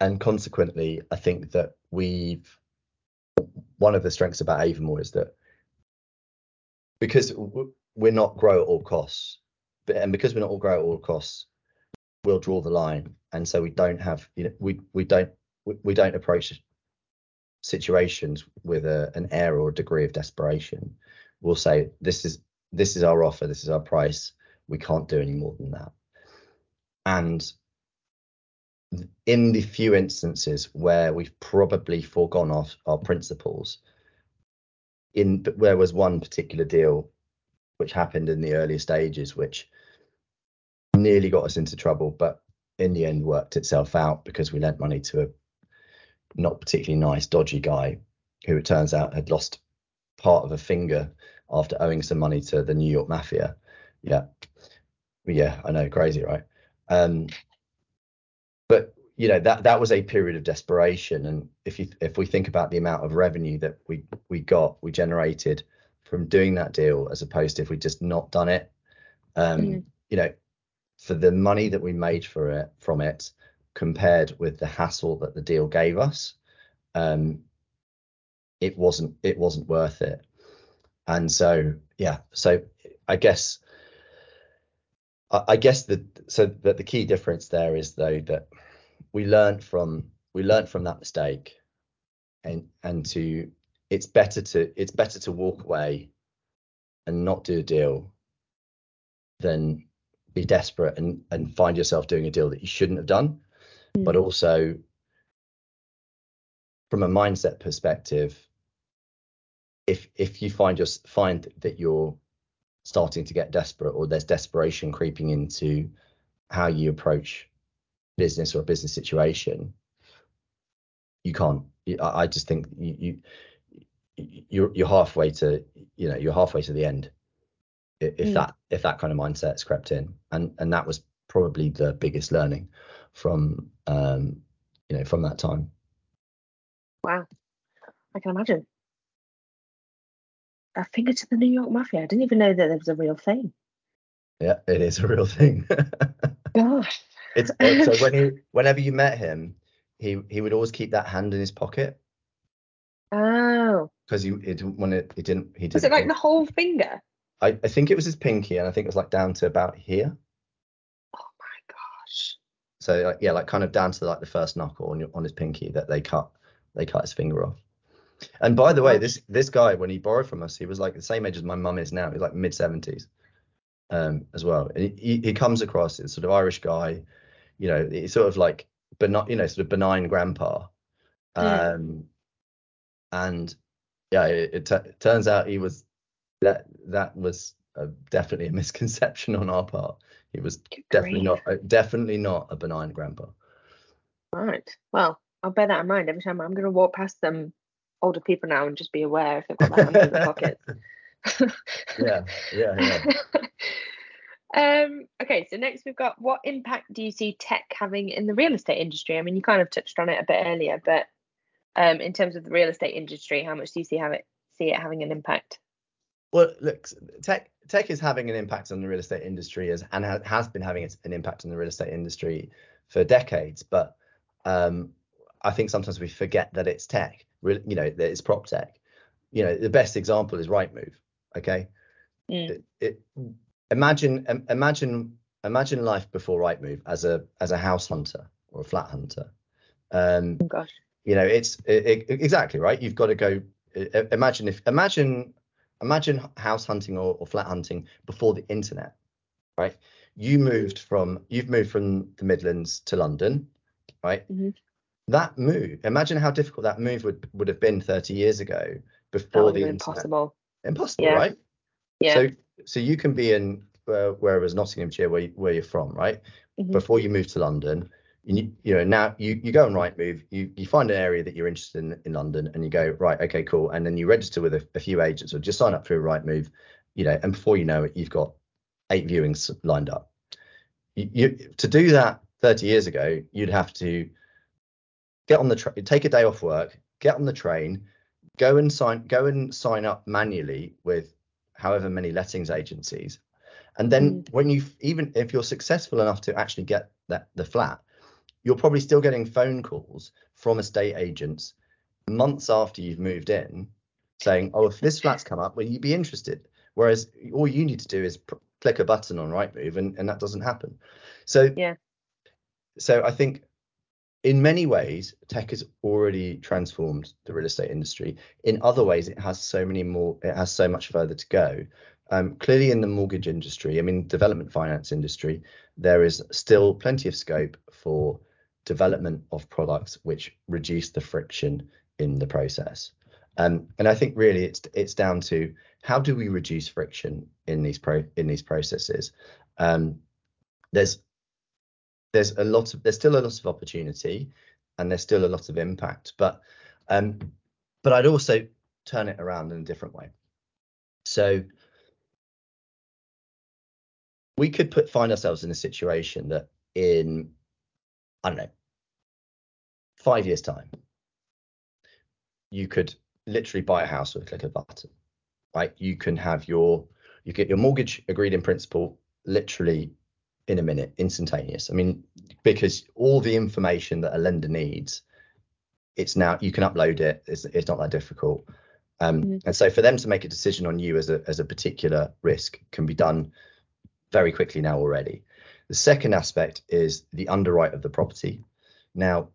and consequently, I think that we've one of the strengths about Avamore is that because we're not grow at all costs, and because we're not all grow at all costs, we'll draw the line, and so we don't have you know we we don't we, we don't approach situations with a, an air or a degree of desperation. We'll say this is this is our offer, this is our price. We can't do any more than that. And in the few instances where we've probably foregone off our principles, in there was one particular deal which happened in the earlier stages, which nearly got us into trouble, but in the end worked itself out because we lent money to a not particularly nice, dodgy guy who it turns out had lost part of a finger after owing some money to the New York Mafia. Yeah, yeah, I know, crazy, right? Um, but you know that that was a period of desperation, and if you if we think about the amount of revenue that we we got, we generated from doing that deal as opposed to if we'd just not done it. Um, mm. You know, for the money that we made for it from it compared with the hassle that the deal gave us, um, it wasn't it wasn't worth it. And so yeah, so I guess I, guess the so that the key difference there is though that we learned from we learned from that mistake and and to it's better to it's better to walk away and not do a deal than be desperate and and find yourself doing a deal that you shouldn't have done mm. but also from a mindset perspective if if you find just find that you're starting to get desperate or there's desperation creeping into how you approach business or a business situation you can't i just think you, you you're you're halfway to you know you're halfway to the end if mm. that if that kind of mindset's crept in. And and that was probably the biggest learning from um you know from that time. Wow. I can imagine. A finger to the new york mafia. I didn't even know that there was a real thing. Yeah it is a real thing. Gosh. It's so when he whenever you met him he he would always keep that hand in his pocket. Oh. Because he it when it he didn't he didn't. Was it like the whole finger? I, I think it was his pinky, and I think it was like down to about here. Oh my gosh. So like, yeah, like kind of down to like the first knuckle on your, on his pinky that they cut they cut his finger off. And by the way, this this guy when he borrowed from us, he was like the same age as my mum is now. He's like mid seventies, um, as well. And he, he comes across as sort of Irish guy, you know, he's sort of like but not you know, sort of benign grandpa. Um, and yeah, it, it t- turns out he was that that was a, definitely a misconception on our part. He was Good definitely grief. not definitely not a benign grandpa. Right. Well, I'll bear that in mind every time I'm going to walk past some older people now and just be aware if they've got their hands in their pockets. yeah, yeah, yeah. Um, okay, so next we've got what impact do you see tech having in the real estate industry? I mean, you kind of touched on it a bit earlier, but um, in terms of the real estate industry, how much do you see have it see it having an impact? Well, look, tech tech is having an impact on the real estate industry as and has been having an impact on the real estate industry for decades. But um, I think sometimes we forget that it's tech. You know, that it's prop tech. You know, the best example is Rightmove. Okay, mm. it, it, imagine imagine imagine life before Rightmove as a as a house hunter or a flat hunter. Um, oh gosh. You know, it's it, exactly right. You've got to go. Imagine if imagine imagine house hunting or, or flat hunting before the internet, right? You moved from you've moved from the Midlands to London, right? Mhm. That move, imagine how difficult that move would would have been 30 years ago before the internet. impossible. Impossible, Yeah. right? Yeah. So so you can be in uh, wherever's Nottinghamshire where you, where you're from, right? Mhm. Before you move to London, you you know now you you go on Rightmove, you you find an area that you're interested in in London, and you go right, okay, cool, and then you register with a, a few agents or just sign up through Rightmove, you know, and before you know it, you've got eight viewings lined up. You, you to do that 30 years ago, you'd have to get on the train, take a day off work, get on the train, go and sign go and sign up manually with however many lettings agencies. And then mm. when you even if you're successful enough to actually get that the flat you're probably still getting phone calls from estate agents months after you've moved in saying oh if this flat's come up will you be interested? Whereas all you need to do is pr- click a button on rightmove and, and that doesn't happen. So Yeah. so i think in many ways tech has already transformed the real estate industry. In other ways it has so many more it has so much further to go. Um, clearly in the mortgage industry i mean development finance industry there is still plenty of scope for development of products which reduce the friction in the process. Um, and i think really it's it's down to how do we reduce friction in these pro in these processes? Um, there's there's a lot of there's still a lot of opportunity and there's still a lot of impact but um but i'd also turn it around in a different way. So we could put find ourselves in a situation that in i don't know five years time you could literally buy a house with a click of a button right? You can have your you get your mortgage agreed in principle literally in a minute instantaneous. I mean because all the information that a lender needs it's now you can upload it it's, it's not that difficult. Um, Mhm. and so for them to make a decision on you as a as a particular risk can be done very quickly now already the second aspect is the underwrite of the property now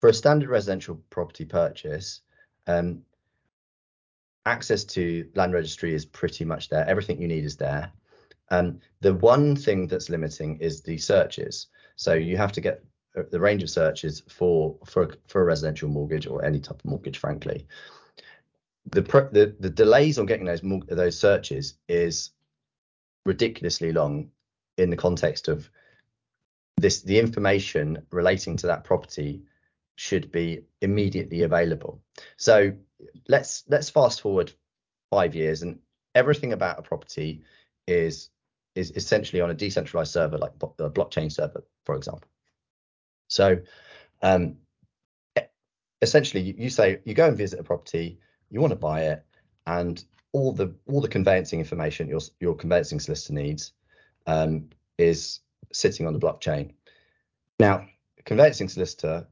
for a standard residential property purchase um, access to land registry is pretty much there everything you need is there um, the one thing that's limiting is the searches. So you have to get uh, the range of searches for for for a residential mortgage or any type of mortgage, frankly. The the, the delays on getting those those searches is ridiculously long in the context of this the information relating to that property should be immediately available. So let's let's fast forward five years and everything about a property is is essentially on a decentralized server like the blockchain server for example so um essentially you, you say you go and visit a property you want to buy it and all the all the conveyancing information your your conveyancing solicitor needs um is sitting on the blockchain now conveyancing solicitor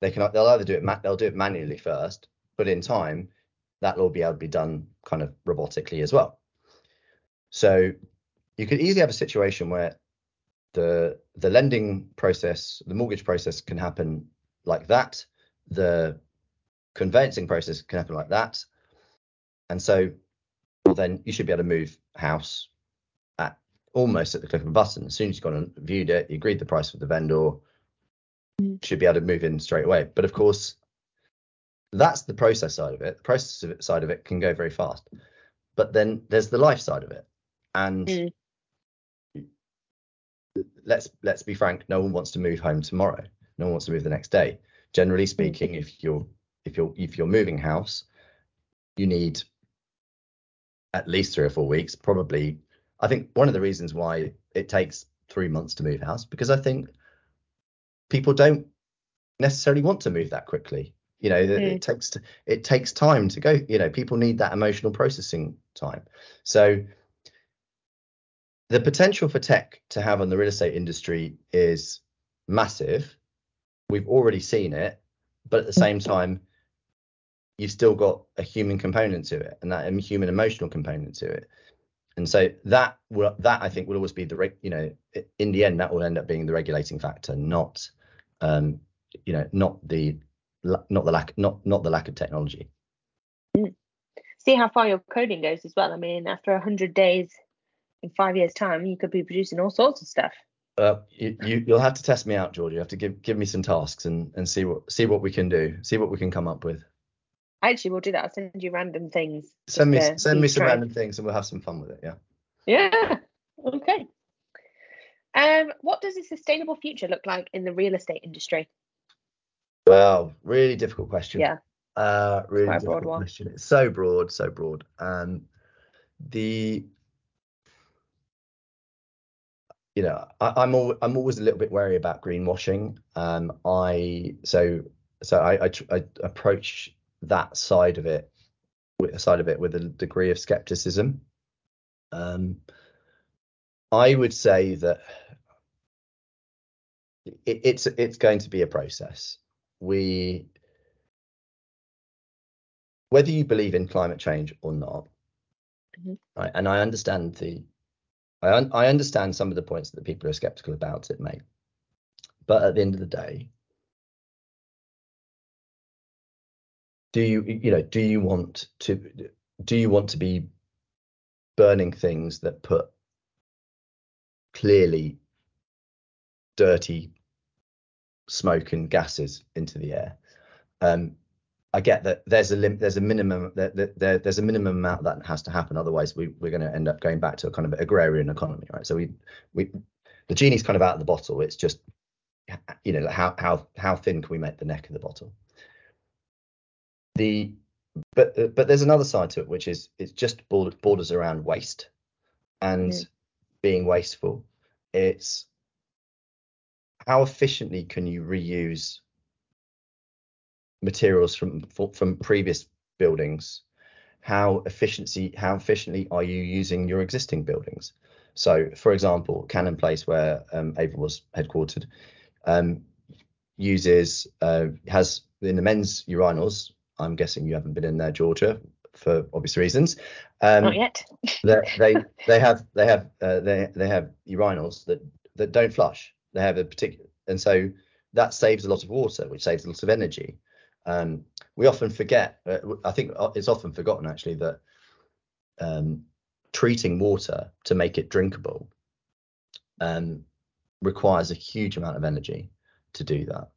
they can they'll either do it they'll do it manually first but in time that'll all be able to be done kind of robotically as well so you could easily have a situation where the the lending process, the mortgage process can happen like that. The conveyancing process can happen like that. And so well, then you should be able to move house almost at the click of a button. As soon as you've gone and viewed it, you agreed the price with the vendor, Mm. should be able to move in straight away. But of course, that's the process side of it. The process of it, side of it can go very fast. But then there's the life side of it. And Mm. let's let's be frank no one wants to move home tomorrow no one wants to move the next day generally speaking if you're if you're if you're moving house you need at least three or four weeks probably i think one of the reasons why it takes three months to move house because i think people don't necessarily want to move that quickly you know it, Mm. it takes it takes time to go you know people need that emotional processing time so the potential for tech to have on the real estate industry is massive. We've already seen it, but at the same time, you've still got a human component to it, and that human emotional component to it. And so that will that I think will always be the you know in the end that will end up being the regulating factor, not um you know not the not the lack not not the lack of technology. see how far your coding goes as well. I mean, after hundred days in five years' time, you could be producing all sorts of stuff. Uh, you, you you'll have to test me out, George. You have to give give me some tasks and and see what see what we can do, see what we can come up with. Actually, we'll do that. I'll send you random things. Send me send me some try. random things, and we'll have some fun with it. Yeah. Yeah. Okay. Um, what does a sustainable future look like in the real estate industry? Well, really difficult question. Yeah. Uh, really difficult question. It's so broad, so broad. and the you know, I, am al- I'm always a little bit wary about greenwashing. Um, I so so I, I, I approach that side of it side of it with a degree of skepticism. Um, I would say that it, it's it's going to be a process. We whether you believe in climate change or not, mm-hmm. right, and I understand the I, un- I understand some of the points that people are skeptical about it make, but at the end of the day, do you you know do you want to do you want to be burning things that put clearly dirty smoke and gases into the air. Um, I get that there's a lim- there's a minimum there, there, there's a minimum amount that has to happen. Otherwise, we we're going to end up going back to a kind of agrarian economy, right? So we we the genie's kind of out of the bottle. It's just you know how how how thin can we make the neck of the bottle? The but but there's another side to it, which is it's just borders around waste and mm. being wasteful. It's how efficiently can you reuse materials from from previous buildings how efficiency how efficiently are you using your existing buildings so for example cannon place where um, Avon was headquartered um, uses uh, has in the men's urinals i'm guessing you haven't been in there georgia for obvious reasons. Um, not yet. they they have they have uh, they they have urinals that that don't flush. They have a particular and so that saves a lot of water which saves a lot of energy. Um, we often forget, uh, I think uh, it's often forgotten actually that um, treating water to make it drinkable um, requires a huge amount of energy to do that.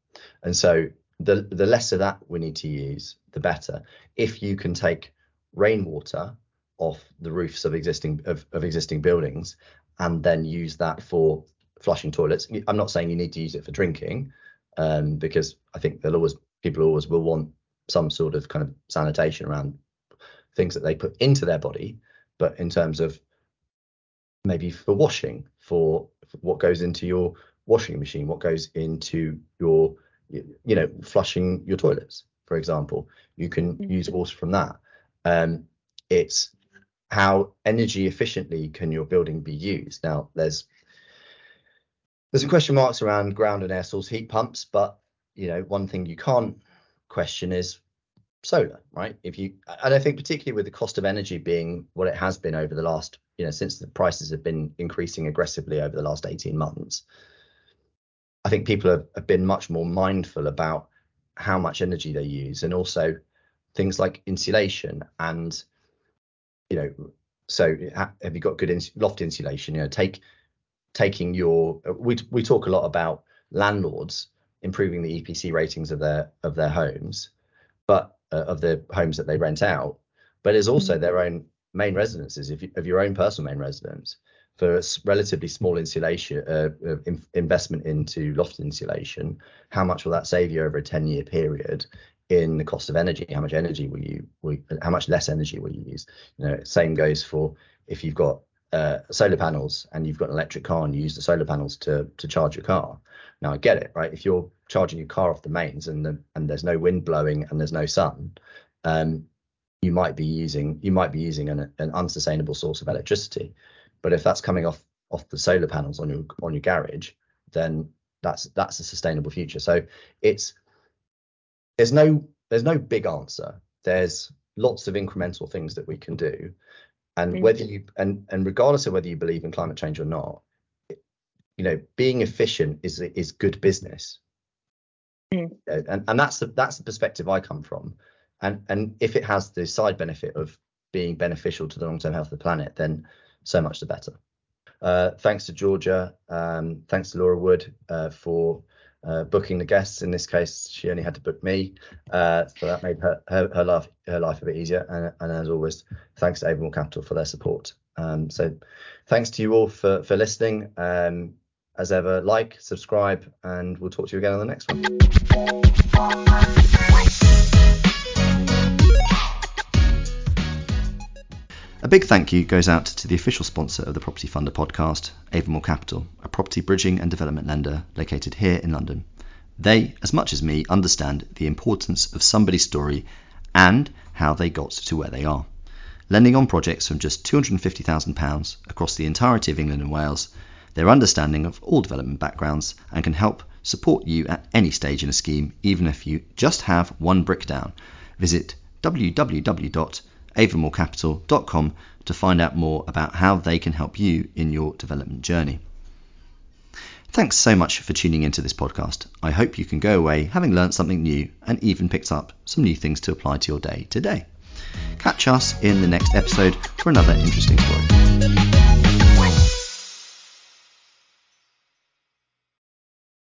And so the the less of that we need to use, the better. If you can take rainwater off the roofs of existing of, of existing buildings and then use that for flushing toilets. I'm not saying you need to use it for drinking, um, because I think there'll always people always will want some sort of kind of sanitation around things that they put into their body, but in terms of maybe for washing, for what goes into your washing machine, what goes into your, you know, flushing your toilets, for example, you can mm-hmm. use water from that. Um, it's how energy efficiently can your building be used? Now, there's there's a question marks around ground and air source heat pumps, but you know, one thing you can't question is solar, right? If you, and I think particularly with the cost of energy being what it has been over the last, you know, since the prices have been increasing aggressively over the last 18 months, I think people have, have been much more mindful about how much energy they use and also things like insulation and, you know, so have you got good ins- loft insulation? You know, take taking your we we talk a lot about landlords improving the EPC ratings of their of their homes, but uh, of the homes that they rent out, but it's also mm-hmm. their own main residences if you, of your own personal main residence for a relatively small insulation uh, uh, in, investment into loft insulation how much will that save you over a 10 year period in the cost of energy how much energy will you will, how much less energy will you use you know same goes for if you've got uh, solar panels and you've got an electric car and you use the solar panels to to charge your car. Now I get it, right? If you're charging your car off the mains and the, and there's no wind blowing and there's no sun, um, you might be using you might be using an, an unsustainable source of electricity. But if that's coming off off the solar panels on your on your garage, then that's that's a sustainable future. So it's there's no there's no big answer. There's lots of incremental things that we can do and mm-hmm. whether you and and regardless of whether you believe in climate change or not you know being efficient is is good business mm. and and that's the that's the perspective i come from and and if it has the side benefit of being beneficial to the long-term health of the planet, then so much the better. Uh, thanks to Georgia, um, thanks to Laura Wood uh, for uh, booking the guests. In this case, she only had to book me, uh, so that made her, her, her life her life a bit easier. And, and as always, thanks to Avamore Capital for their support. Um, so, thanks to you all for for listening. Um, as ever, like, subscribe, and we'll talk to you again on the next one. Big thank you goes out to the official sponsor of the Property Funder podcast, Avamore Capital, a property bridging and development lender located here in London. They, as much as me, understand the importance of somebody's story and how they got to where they are. Lending on projects from just £250,000 across the entirety of England and Wales, their understanding of all development backgrounds and can help support you at any stage in a scheme, even if you just have one brick down. Visit www avamorecapital.com to find out more about how they can help you in your development journey. Thanks so much for tuning into this podcast. I hope you can go away having learned something new and even picked up some new things to apply to your day today. Catch us in the next episode for another interesting story.